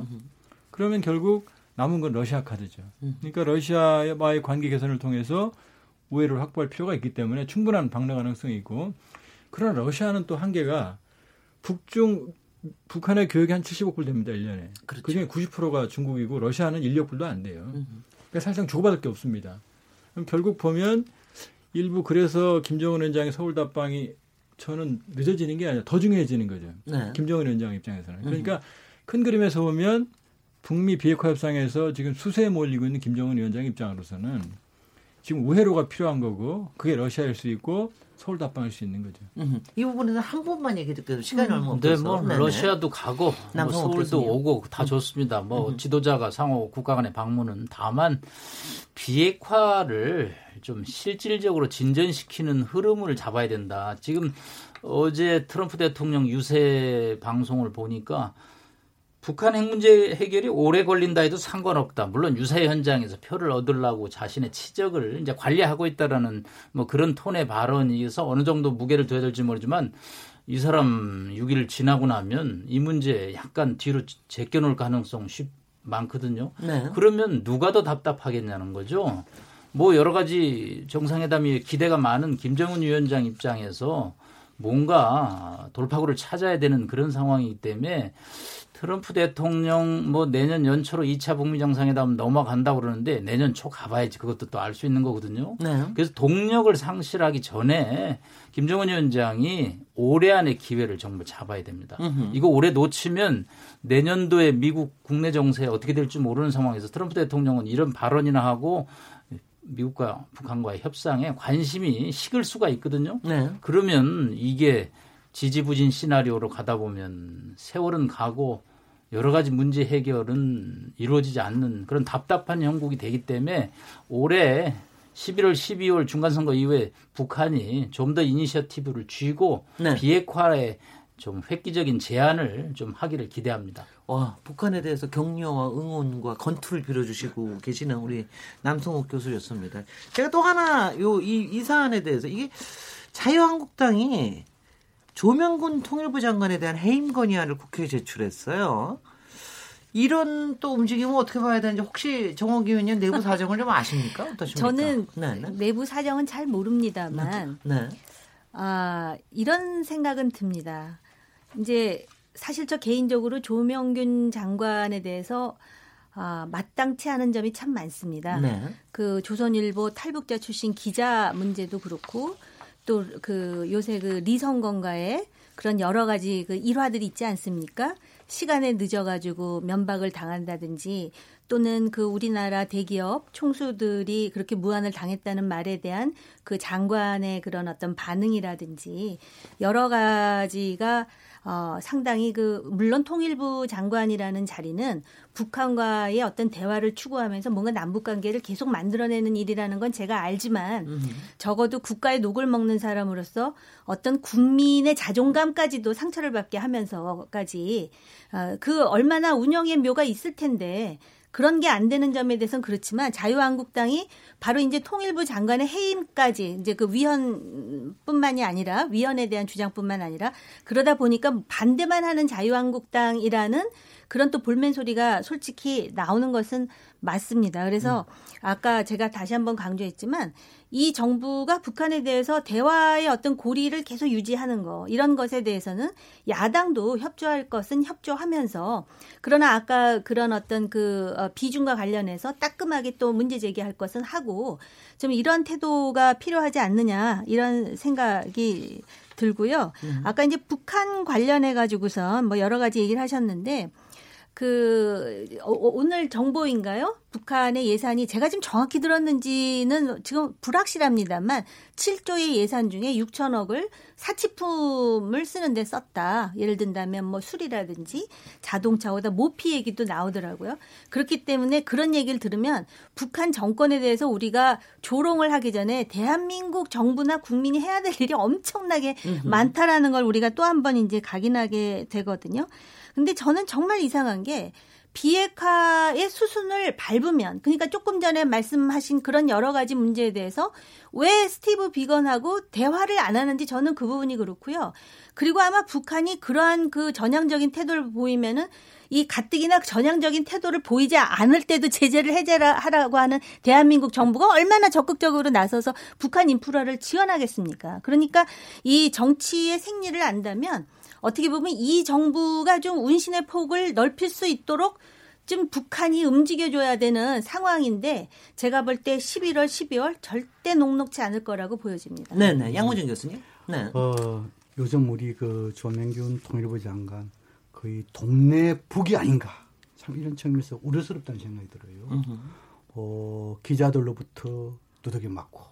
그러면 결국 남은 건 러시아 카드죠. 음. 그러니까 러시아와의 관계 개선을 통해서 우회를 확보할 필요가 있기 때문에 충분한 방러 가능성이 있고 그러나 러시아는 또 한계가 북중 북한의 교육이 한 70억 불 됩니다, 1년에. 그렇죠. 그중에 90%가 중국이고 러시아는 1억 불도 안 돼요. 그러니까 사실상 주고받을 게 없습니다. 그럼 결국 보면 일부 그래서 김정은 위원장의 서울 답방이 저는 늦어지는 게 아니라 더 중요해지는 거죠. 네. 김정은 위원장 입장에서는. 그러니까 큰 그림에서 보면 북미 비핵화 협상에서 지금 수세에 몰리고 있는 김정은 위원장 입장으로서는 지금 우회로가 필요한 거고 그게 러시아일 수 있고 서울 답방할 수 있는 거죠. 음, 이 부분에서 한 번만 얘기 드릴게요. 시간이 음. 얼마 없어서. 네, 뭐 네네. 러시아도 가고 뭐 서울도 오고 다 좋습니다. 뭐 음. 지도자가 상호 국가 간의 방문은 다만 비핵화를 좀 실질적으로 진전시키는 흐름을 잡아야 된다. 지금 어제 트럼프 대통령 유세 방송을 보니까 북한 핵 문제 해결이 오래 걸린다 해도 상관없다. 물론 유세 현장에서 표를 얻으려고 자신의 치적을 이제 관리하고 있다라는 뭐 그런 톤의 발언이어서 어느 정도 무게를 둬야 될지 모르지만 이 사람 6일 지나고 나면 이 문제 약간 뒤로 제껴놓을 가능성 쉽 많거든요. 네. 그러면 누가 더 답답하겠냐는 거죠. 뭐 여러 가지 정상회담이 기대가 많은 김정은 위원장 입장에서 뭔가 돌파구를 찾아야 되는 그런 상황이기 때문에 트럼프 대통령 뭐 내년 연초로 2차 북미 정상회담 넘어간다 고 그러는데 내년 초 가봐야지 그것도 또 알 수 있는 거거든요. 네. 그래서 동력을 상실하기 전에 김정은 위원장이 올해 안에 기회를 정말 잡아야 됩니다. 으흠. 이거 올해 놓치면 내년도에 미국 국내 정세 어떻게 될지 모르는 상황에서 트럼프 대통령은 이런 발언이나 하고 미국과 북한과의 협상에 관심이 식을 수가 있거든요. 네. 그러면 이게 지지부진 시나리오로 가다 보면 세월은 가고 여러 가지 문제 해결은 이루어지지 않는 그런 답답한 형국이 되기 때문에 올해 11월, 12월 중간선거 이후에 북한이 좀 더 이니셔티브를 쥐고 네. 비핵화에 좀 획기적인 제안을 좀 하기를 기대합니다. 와, 북한에 대해서 격려와 응원과 건투를 빌어주시고 계시는 우리 남성욱 교수였습니다. 제가 또 하나 요 이 이 사안에 대해서 이게 자유한국당이 조명군 통일부 장관에 대한 해임 건의안을 국회에 제출했어요. 이런 또 움직임은 어떻게 봐야 되는지 혹시 정호기 의원님 내부 사정을 좀 아십니까? 어떠십니까? 저는 네네. 네. 내부 사정은 잘 모릅니다만 네. 아, 이런 생각은 듭니다. 이제 사실 저 개인적으로 조명균 장관에 대해서 아, 마땅치 않은 점이 참 많습니다. 네. 그 조선일보 탈북자 출신 기자 문제도 그렇고 또 그 요새 그 리성건가에 그런 여러 가지 그 일화들이 있지 않습니까? 시간에 늦어가지고 면박을 당한다든지 또는 그 우리나라 대기업 총수들이 그렇게 무한을 당했다는 말에 대한 그 장관의 그런 어떤 반응이라든지 여러 가지가 어, 상당히 그, 물론 통일부 장관이라는 자리는 북한과의 어떤 대화를 추구하면서 뭔가 남북 관계를 계속 만들어내는 일이라는 건 제가 알지만 음. 적어도 국가의 녹을 먹는 사람으로서 어떤 국민의 자존감까지도 상처를 받게 하면서까지 어, 그 얼마나 운영의 묘가 있을 텐데 그런 게 안 되는 점에 대해서는 그렇지만 자유한국당이 바로 이제 통일부 장관의 해임까지 이제 그 위헌뿐만이 아니라 위헌에 대한 주장뿐만 아니라 그러다 보니까 반대만 하는 자유한국당이라는 그런 또 볼멘 소리가 솔직히 나오는 것은 맞습니다. 그래서 음. 아까 제가 다시 한번 강조했지만 이 정부가 북한에 대해서 대화의 어떤 고리를 계속 유지하는 거 이런 것에 대해서는 야당도 협조할 것은 협조하면서 그러나 아까 그런 어떤 그 어, 비중과 관련해서 따끔하게 또 문제 제기할 것은 하고 좀 이런 태도가 필요하지 않느냐 이런 생각이 들고요. 음. 아까 이제 북한 관련해 가지고선 뭐 여러 가지 얘기를 하셨는데 그 어, 어, 오늘 정보인가요? 북한의 예산이 제가 지금 정확히 들었는지는 지금 불확실합니다만 7조의 예산 중에 6천억을 사치품을 쓰는데 썼다. 예를 든다면 뭐 술이라든지 자동차보다 모피 얘기도 나오더라고요. 그렇기 때문에 그런 얘기를 들으면 북한 정권에 대해서 우리가 조롱을 하기 전에 대한민국 정부나 국민이 해야 될 일이 엄청나게 많다라는 걸 우리가 또 한 번 이제 각인하게 되거든요. 근데 저는 정말 이상한 게 비핵화의 수순을 밟으면 그러니까 조금 전에 말씀하신 그런 여러 가지 문제에 대해서 왜 스티브 비건하고 대화를 안 하는지 저는 그 부분이 그렇고요. 그리고 아마 북한이 그러한 그 전향적인 태도를 보이면은 이 가뜩이나 전향적인 태도를 보이지 않을 때도 제재를 해제하라고 하는 대한민국 정부가 얼마나 적극적으로 나서서 북한 인프라를 지원하겠습니까? 그러니까 이 정치의 생리를 안다면 어떻게 보면 이 정부가 좀 운신의 폭을 넓힐 수 있도록 좀 북한이 움직여줘야 되는 상황인데 제가 볼 때 11월, 12월 절대 녹록치 않을 거라고 보여집니다. 네 네. 양호진 교수님. 네. 어, 요즘 우리 그 조명균 통일부 장관 거의 동네 북이 아닌가. 참 이런 측면에서 우려스럽다는 생각이 들어요. 어, 기자들로부터 두들겨 맞고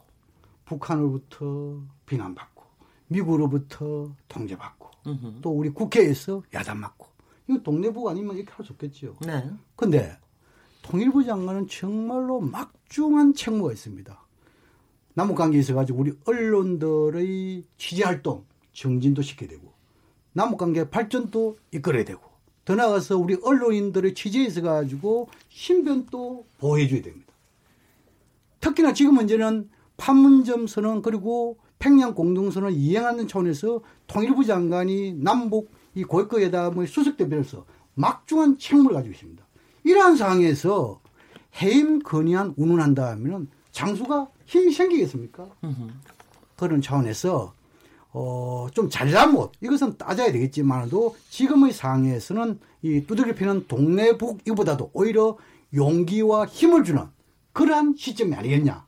북한으로부터 비난받고 미국으로부터 통제받고 으흠. 또 우리 국회에서 야단 맞고 이거 동네부 아니면 이렇게 할 수 없겠죠. 네. 근데 통일부 장관은 정말로 막중한 책무가 있습니다. 남북 관계에 있어가지고 우리 언론들의 취재 활동 정진도 시켜야 되고 남북 관계 발전도 이끌어야 되고 더 나아가서 우리 언론인들의 취재에 있어가지고 신변도 보호해줘야 됩니다. 특히나 지금 문제는 판문점 선언 그리고 평양 공동선언을 이행하는 차원에서 통일부 장관이 남북 이 고위급 회담의 수석 대변에서 막중한 책무를 가지고 있습니다. 이러한 상황에서 해임 건의안 운운한다 하면은 장수가 힘이 생기겠습니까? 그런 차원에서 어, 좀 잘잘못 이것은 따져야 되겠지만도 지금의 상황에서는 이 두들겨 피는 동네북 이보다도 오히려 용기와 힘을 주는 그러한 시점이 아니겠냐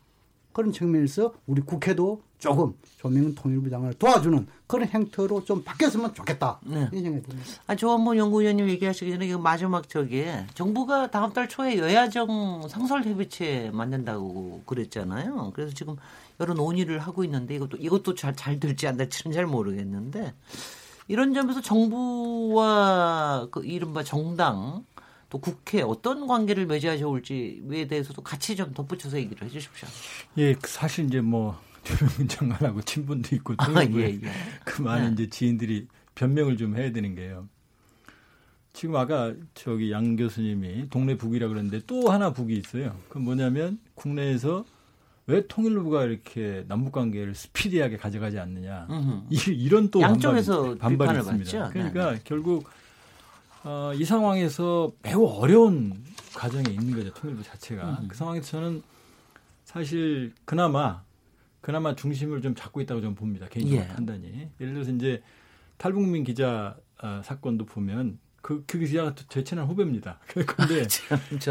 그런 측면에서 우리 국회도 조금 조명은 통일부 장관을 도와주는 그런 행태로 좀 바뀌었으면 좋겠다. 네. 이 생각이 듭니다. 아, 조한번 연구위원님 얘기하시기 전에 마지막 저기에 정부가 다음 달 초에 여야정 상설협의체 만든다고 그랬잖아요. 그래서 지금 여러 논의를 하고 있는데 이것도 이것도 잘, 잘 될지 안 될지는 잘 모르겠는데 이런 점에서 정부와 그 이른바 정당 또 국회 어떤 관계를 맺어야 좋을지에 대해서도 같이 좀 덧붙여서 얘기를 해주십시오. 예, 사실 이제 뭐 최명훈 장관하고 친분도 있고 아, 예, 예. 그 많은 네. 이제 지인들이 변명을 좀 해야 되는 게요. 지금 아까 저기 양 교수님이 동네 북이라 그랬는데 또 하나 북이 있어요. 그 뭐냐면 국내에서 왜 통일부가 이렇게 남북 관계를 스피디하게 가져가지 않느냐. 이, 이런 또 양쪽에서 반발이, 있습니다. 받죠? 그러니까 네. 결국 어, 이 상황에서 매우 어려운 과정에 있는 거죠. 통일부 자체가. 음흠. 그 상황에서 저는 사실 그나마 그나마 중심을 좀 잡고 있다고 저는 봅니다. 개인적인 예. 판단이. 예를 들어서 이제 탈북민 기자 어, 사건도 보면 그, 그 기자가 제 친한 후배입니다. 그런데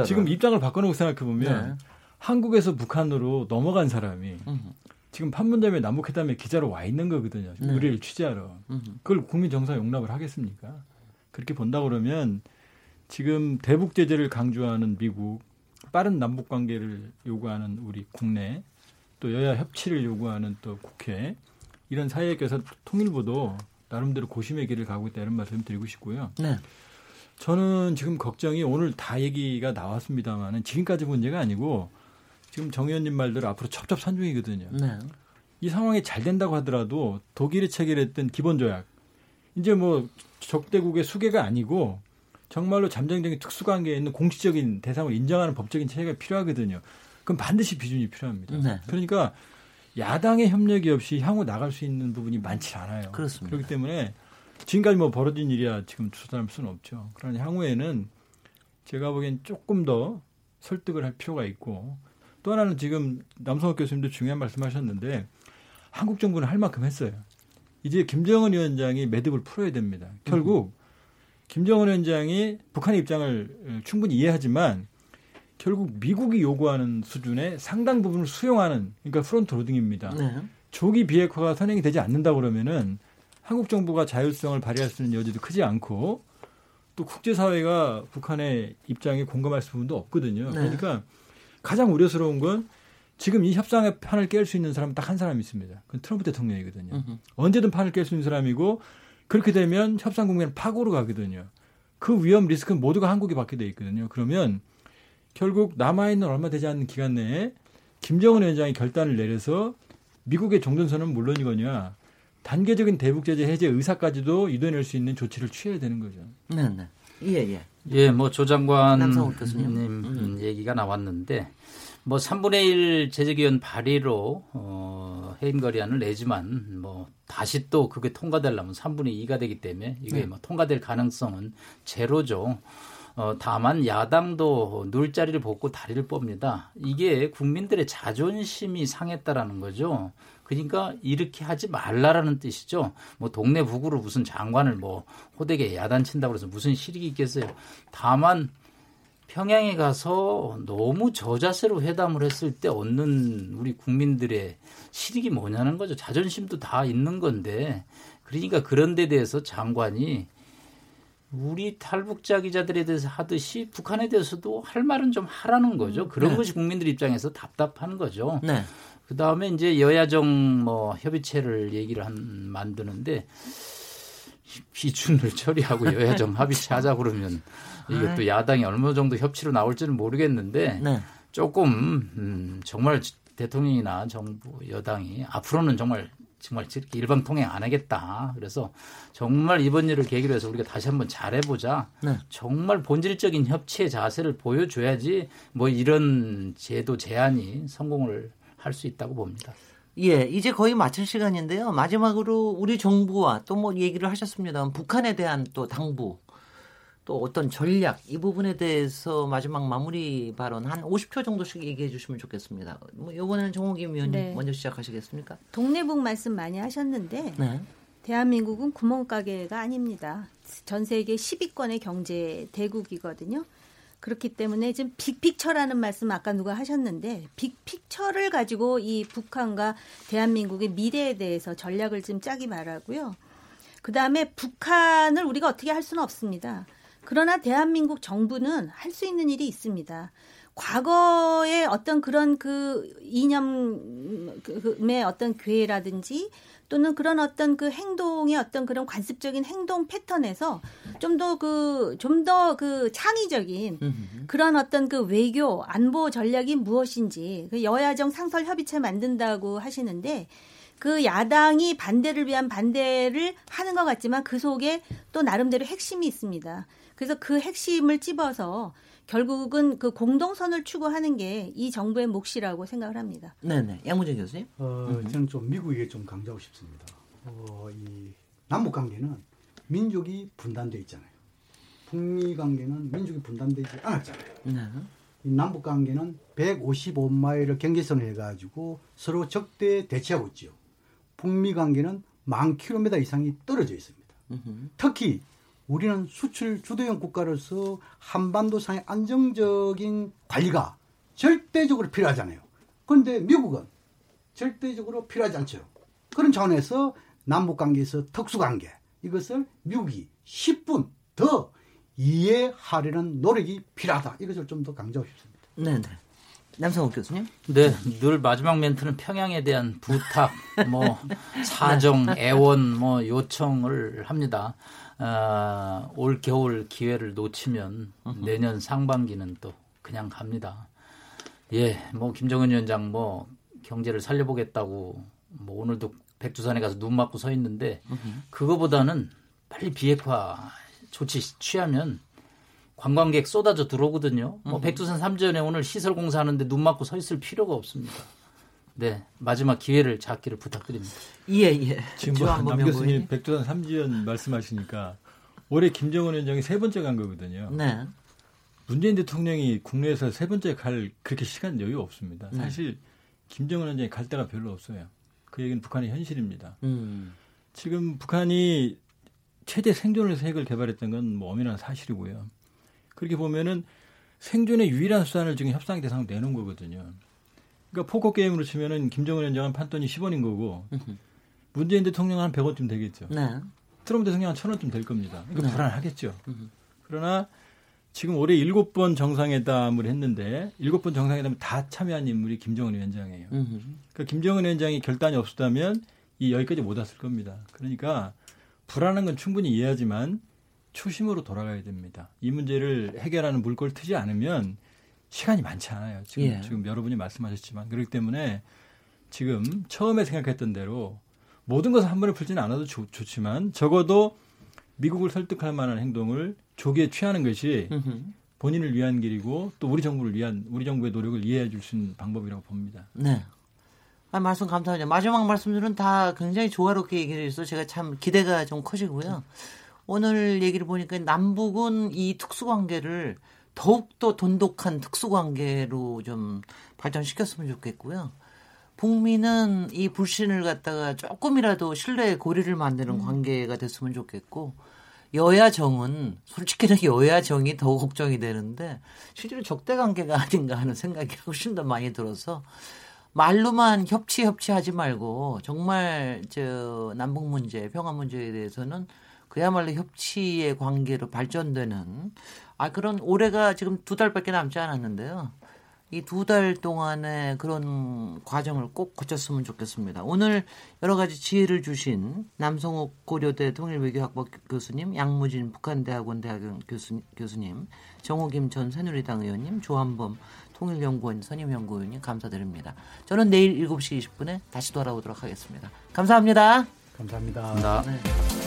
지금 입장을 바꿔놓고 생각해 보면 네. 한국에서 북한으로 넘어간 사람이 음. 지금 판문점에 남북회담에 기자로 와 있는 거거든요. 네. 우리를 취재하러. 그걸 국민 정서 용납을 하겠습니까? 그렇게 본다 그러면 지금 대북 제재를 강조하는 미국, 빠른 남북 관계를 요구하는 우리 국내, 또 여야 협치를 요구하는 또 국회 이런 사회에 껴서 통일부도 나름대로 고심의 길을 가고 있다 이런 말씀 드리고 싶고요. 네. 저는 지금 걱정이 오늘 다 얘기가 나왔습니다만은 지금까지 문제가 아니고 지금 정 의원님 말대로 앞으로 첩첩산중이거든요. 네. 이 상황이 잘 된다고 하더라도 독일이 체결했던 기본조약 이제 뭐 적대국의 수계가 아니고 정말로 잠정적인 특수관계에 있는 공식적인 대상을 인정하는 법적인 체계가 필요하거든요. 그럼 반드시 비준이 필요합니다. 네. 그러니까 야당의 협력이 없이 향후 나갈 수 있는 부분이 많지 않아요. 그렇습니다. 그렇기 때문에 지금까지 뭐 벌어진 일이야 지금 조사할 수는 없죠. 그러나 향후에는 제가 보기엔 조금 더 설득을 할 필요가 있고 또 하나는 지금 남성욱 교수님도 중요한 말씀하셨는데 한국 정부는 할 만큼 했어요. 이제 김정은 위원장이 매듭을 풀어야 됩니다. 결국 김정은 위원장이 북한의 입장을 충분히 이해하지만 결국 미국이 요구하는 수준의 상당 부분을 수용하는 그러니까 front loading입니다. 네. 조기 비핵화가 선행이 되지 않는다 그러면은 한국 정부가 자율성을 발휘할 수 있는 여지도 크지 않고 또 국제사회가 북한의 입장에 공감할 부분도 없거든요. 네. 그러니까 가장 우려스러운 건 지금 이 협상의 판을 깰 수 있는 사람은 딱 한 사람 있습니다. 그건 트럼프 대통령이거든요. 으흠. 언제든 판을 깰 수 있는 사람이고 그렇게 되면 협상 국면은 파고로 가거든요. 그 위험 리스크는 모두가 한국에 받게 돼 있거든요. 그러면 결국 남아있는 얼마 되지 않는 기간 내에 김정은 위원장이 결단을 내려서 미국의 종전선언은 물론이거냐 단계적인 대북 제재 해제 의사까지도 이뤄낼 수 있는 조치를 취해야 되는 거죠. 네, 네. 예, 예. 예, 뭐 조 장관님 음. 얘기가 나왔는데 뭐 3분의 1 제재기원 발의로 어, 해임 거리안을 내지만 뭐 다시 또 그게 통과되려면 3분의 2가 되기 때문에 이게 네. 뭐 통과될 가능성은 제로죠. 어, 다만 야당도 눌자리를 벗고 다리를 봅니다. 이게 국민들의 자존심이 상했다라는 거죠. 그러니까 이렇게 하지 말라라는 뜻이죠. 뭐 동네 북으로 무슨 장관을 뭐 호되게 야단친다고 해서 무슨 실익이 있겠어요. 다만 평양에 가서 너무 저자세로 회담을 했을 때 얻는 우리 국민들의 실익이 뭐냐는 거죠. 자존심도 다 있는 건데 그러니까 그런 데 대해서 장관이 우리 탈북자 기자들에 대해서 하듯이 북한에 대해서도 할 말은 좀 하라는 거죠. 그런 네. 것이 국민들 입장에서 답답한 거죠. 네. 그 다음에 이제 여야정 뭐 협의체를 얘기를 한 만드는데 비준을 처리하고 여야정 합의체 하자 그러면 이게 또 야당이 어느 정도 협치로 나올지는 모르겠는데 네. 조금 음, 정말 대통령이나 정부 여당이 앞으로는 정말 정말 이렇게 일방통행 안 하겠다. 그래서 정말 이번 일을 계기로 해서 우리가 다시 한번 잘해보자. 네. 정말 본질적인 협치의 자세를 보여줘야지 뭐 이런 제도 제안이 성공을 할 수 있다고 봅니다. 예, 이제 거의 마칠 시간인데요. 마지막으로 우리 정부와 또 뭐 얘기를 하셨습니다. 북한에 대한 또 당부 또 어떤 전략 이 부분에 대해서 마지막 마무리 발언 한 50초 정도씩 얘기해 주시면 좋겠습니다. 뭐 이번에는 정호김 위원님 네. 먼저 시작하시겠습니까? 동네북 말씀 많이 하셨는데 네. 대한민국은 구멍가게가 아닙니다. 전 세계 10위권의 경제 대국이거든요. 그렇기 때문에 지금 빅픽처라는 말씀 아까 누가 하셨는데 빅픽처를 가지고 이 북한과 대한민국의 미래에 대해서 전략을 좀 짜기 바라고요. 그 다음에 북한을 우리가 어떻게 할 수는 없습니다. 그러나 대한민국 정부는 할 수 있는 일이 있습니다. 과거의 어떤 그런 그 이념의 어떤 괴라든지 또는 그런 어떤 그 행동의 어떤 그런 관습적인 행동 패턴에서 좀 더 그 좀 더 그 창의적인 그런 어떤 그 외교 안보 전략이 무엇인지 그 여야정 상설 협의체 만든다고 하시는데 그 야당이 반대를 위한 반대를 하는 것 같지만 그 속에 또 나름대로 핵심이 있습니다. 그래서 그 핵심을 찝어서 결국은 그 공동선을 추구하는 게 이 정부의 몫이라고 생각을 합니다. 네네. 양문재 교수님. 어, 저는 좀 미국에 좀 강조하고 싶습니다. 어, 이 남북 관계는 민족이 분단돼 있잖아요. 북미 관계는 민족이 분단되지 않았잖아요. 네. 이 남북 관계는 155마일을 경계선을 해가지고 서로 적대 대치하고 있죠. 북미 관계는 만 킬로미터 이상이 떨어져 있습니다. 으흠. 특히 우리는 수출 주도형 국가로서 한반도상의 안정적인 관리가 절대적으로 필요하잖아요. 그런데 미국은 절대적으로 필요하지 않죠. 그런 차원에서 남북 관계에서 특수 관계 이것을 미국이 10분 더 이해하려는 노력이 필요하다. 이것을 좀 더 강조하고 싶습니다. 네, 네. 남성욱 교수님? 네, 늘 마지막 멘트는 평양에 대한 부탁, 뭐 사정, 애원, 뭐 요청을 합니다. 어, 올 겨울 기회를 놓치면 내년 상반기는 또 그냥 갑니다. 예, 뭐 김정은 위원장 뭐 경제를 살려보겠다고 뭐 오늘도 백두산에 가서 눈 맞고 서 있는데 그거보다는 빨리 비핵화 조치 취하면 관광객 쏟아져 들어오거든요. 뭐 백두산 삼전에 오늘 시설 공사하는데 눈 맞고 서 있을 필요가 없습니다. 네, 마지막 기회를 잡기를 부탁드립니다. 예, 예. 지금 뭐, 남 교수님 백두산 삼지연 말씀하시니까 올해 김정은 위원장이 세 번째 간 거거든요. 네. 문재인 대통령이 국내에서 세 번째 갈 그렇게 시간 여유 없습니다. 사실 김정은 위원장이 갈 데가 별로 없어요. 그 얘기는 북한의 현실입니다. 음. 지금 북한이 최대 생존을 핵을 개발했던 건 뭐 엄연한 사실이고요. 그렇게 보면은 생존의 유일한 수단을 지금 협상 대상 내놓은 거거든요. 그러니까 포커 게임으로 치면은 김정은 위원장은 판돈이 10원인 거고 문재인 대통령은 한 100원쯤 되겠죠. 네. 트럼프 대통령은 1000원쯤 될 겁니다. 그러니까 불안하겠죠. 그러나 지금 올해 7번 정상회담을 했는데 7번 정상회담에 다 참여한 인물이 김정은 위원장이에요. 그러니까 김정은 위원장이 결단이 없었다면 이 여기까지 못 왔을 겁니다. 그러니까 불안한 건 충분히 이해하지만 초심으로 돌아가야 됩니다. 이 문제를 해결하는 물꼬를 트지 않으면 시간이 많지 않아요. 지금, 예. 지금 여러분이 말씀하셨지만 그렇기 때문에 지금 처음에 생각했던 대로 모든 것을 한 번에 풀지는 않아도 좋, 좋지만 적어도 미국을 설득할 만한 행동을 조기에 취하는 것이 본인을 위한 길이고 또 우리 정부를 위한 우리 정부의 노력을 이해해 줄 수 있는 방법이라고 봅니다. 네. 아, 말씀 감사합니다. 마지막 말씀들은 다 굉장히 조화롭게 얘기를 해서 제가 참 기대가 좀 커지고요. 오늘 얘기를 보니까 남북은 이 특수관계를 더욱더 돈독한 특수관계로 좀 발전시켰으면 좋겠고요. 북미는 이 불신을 갖다가 조금이라도 신뢰의 고리를 만드는 관계가 됐으면 좋겠고 여야 정은 솔직히는 여야 정이 더 걱정이 되는데 실제로 적대 관계가 아닌가 하는 생각이 훨씬 더 많이 들어서 말로만 협치 협치 하지 말고 정말 저 남북 문제, 평화 문제에 대해서는 그야말로 협치의 관계로 발전되는 아 그런 올해가 지금 두 달밖에 남지 않았는데요. 이 두 달 동안의 그런 과정을 꼭 거쳤으면 좋겠습니다. 오늘 여러 가지 지혜를 주신 남성욱 고려대 통일외교학부 교수님, 양무진 북한대학원 대학원 교수, 교수님, 정호김 전 새누리당 의원님, 조한범 통일연구원 선임연구원님 감사드립니다. 저는 내일 7시 20분에 다시 돌아오도록 하겠습니다. 감사합니다. 감사합니다. 나. 네.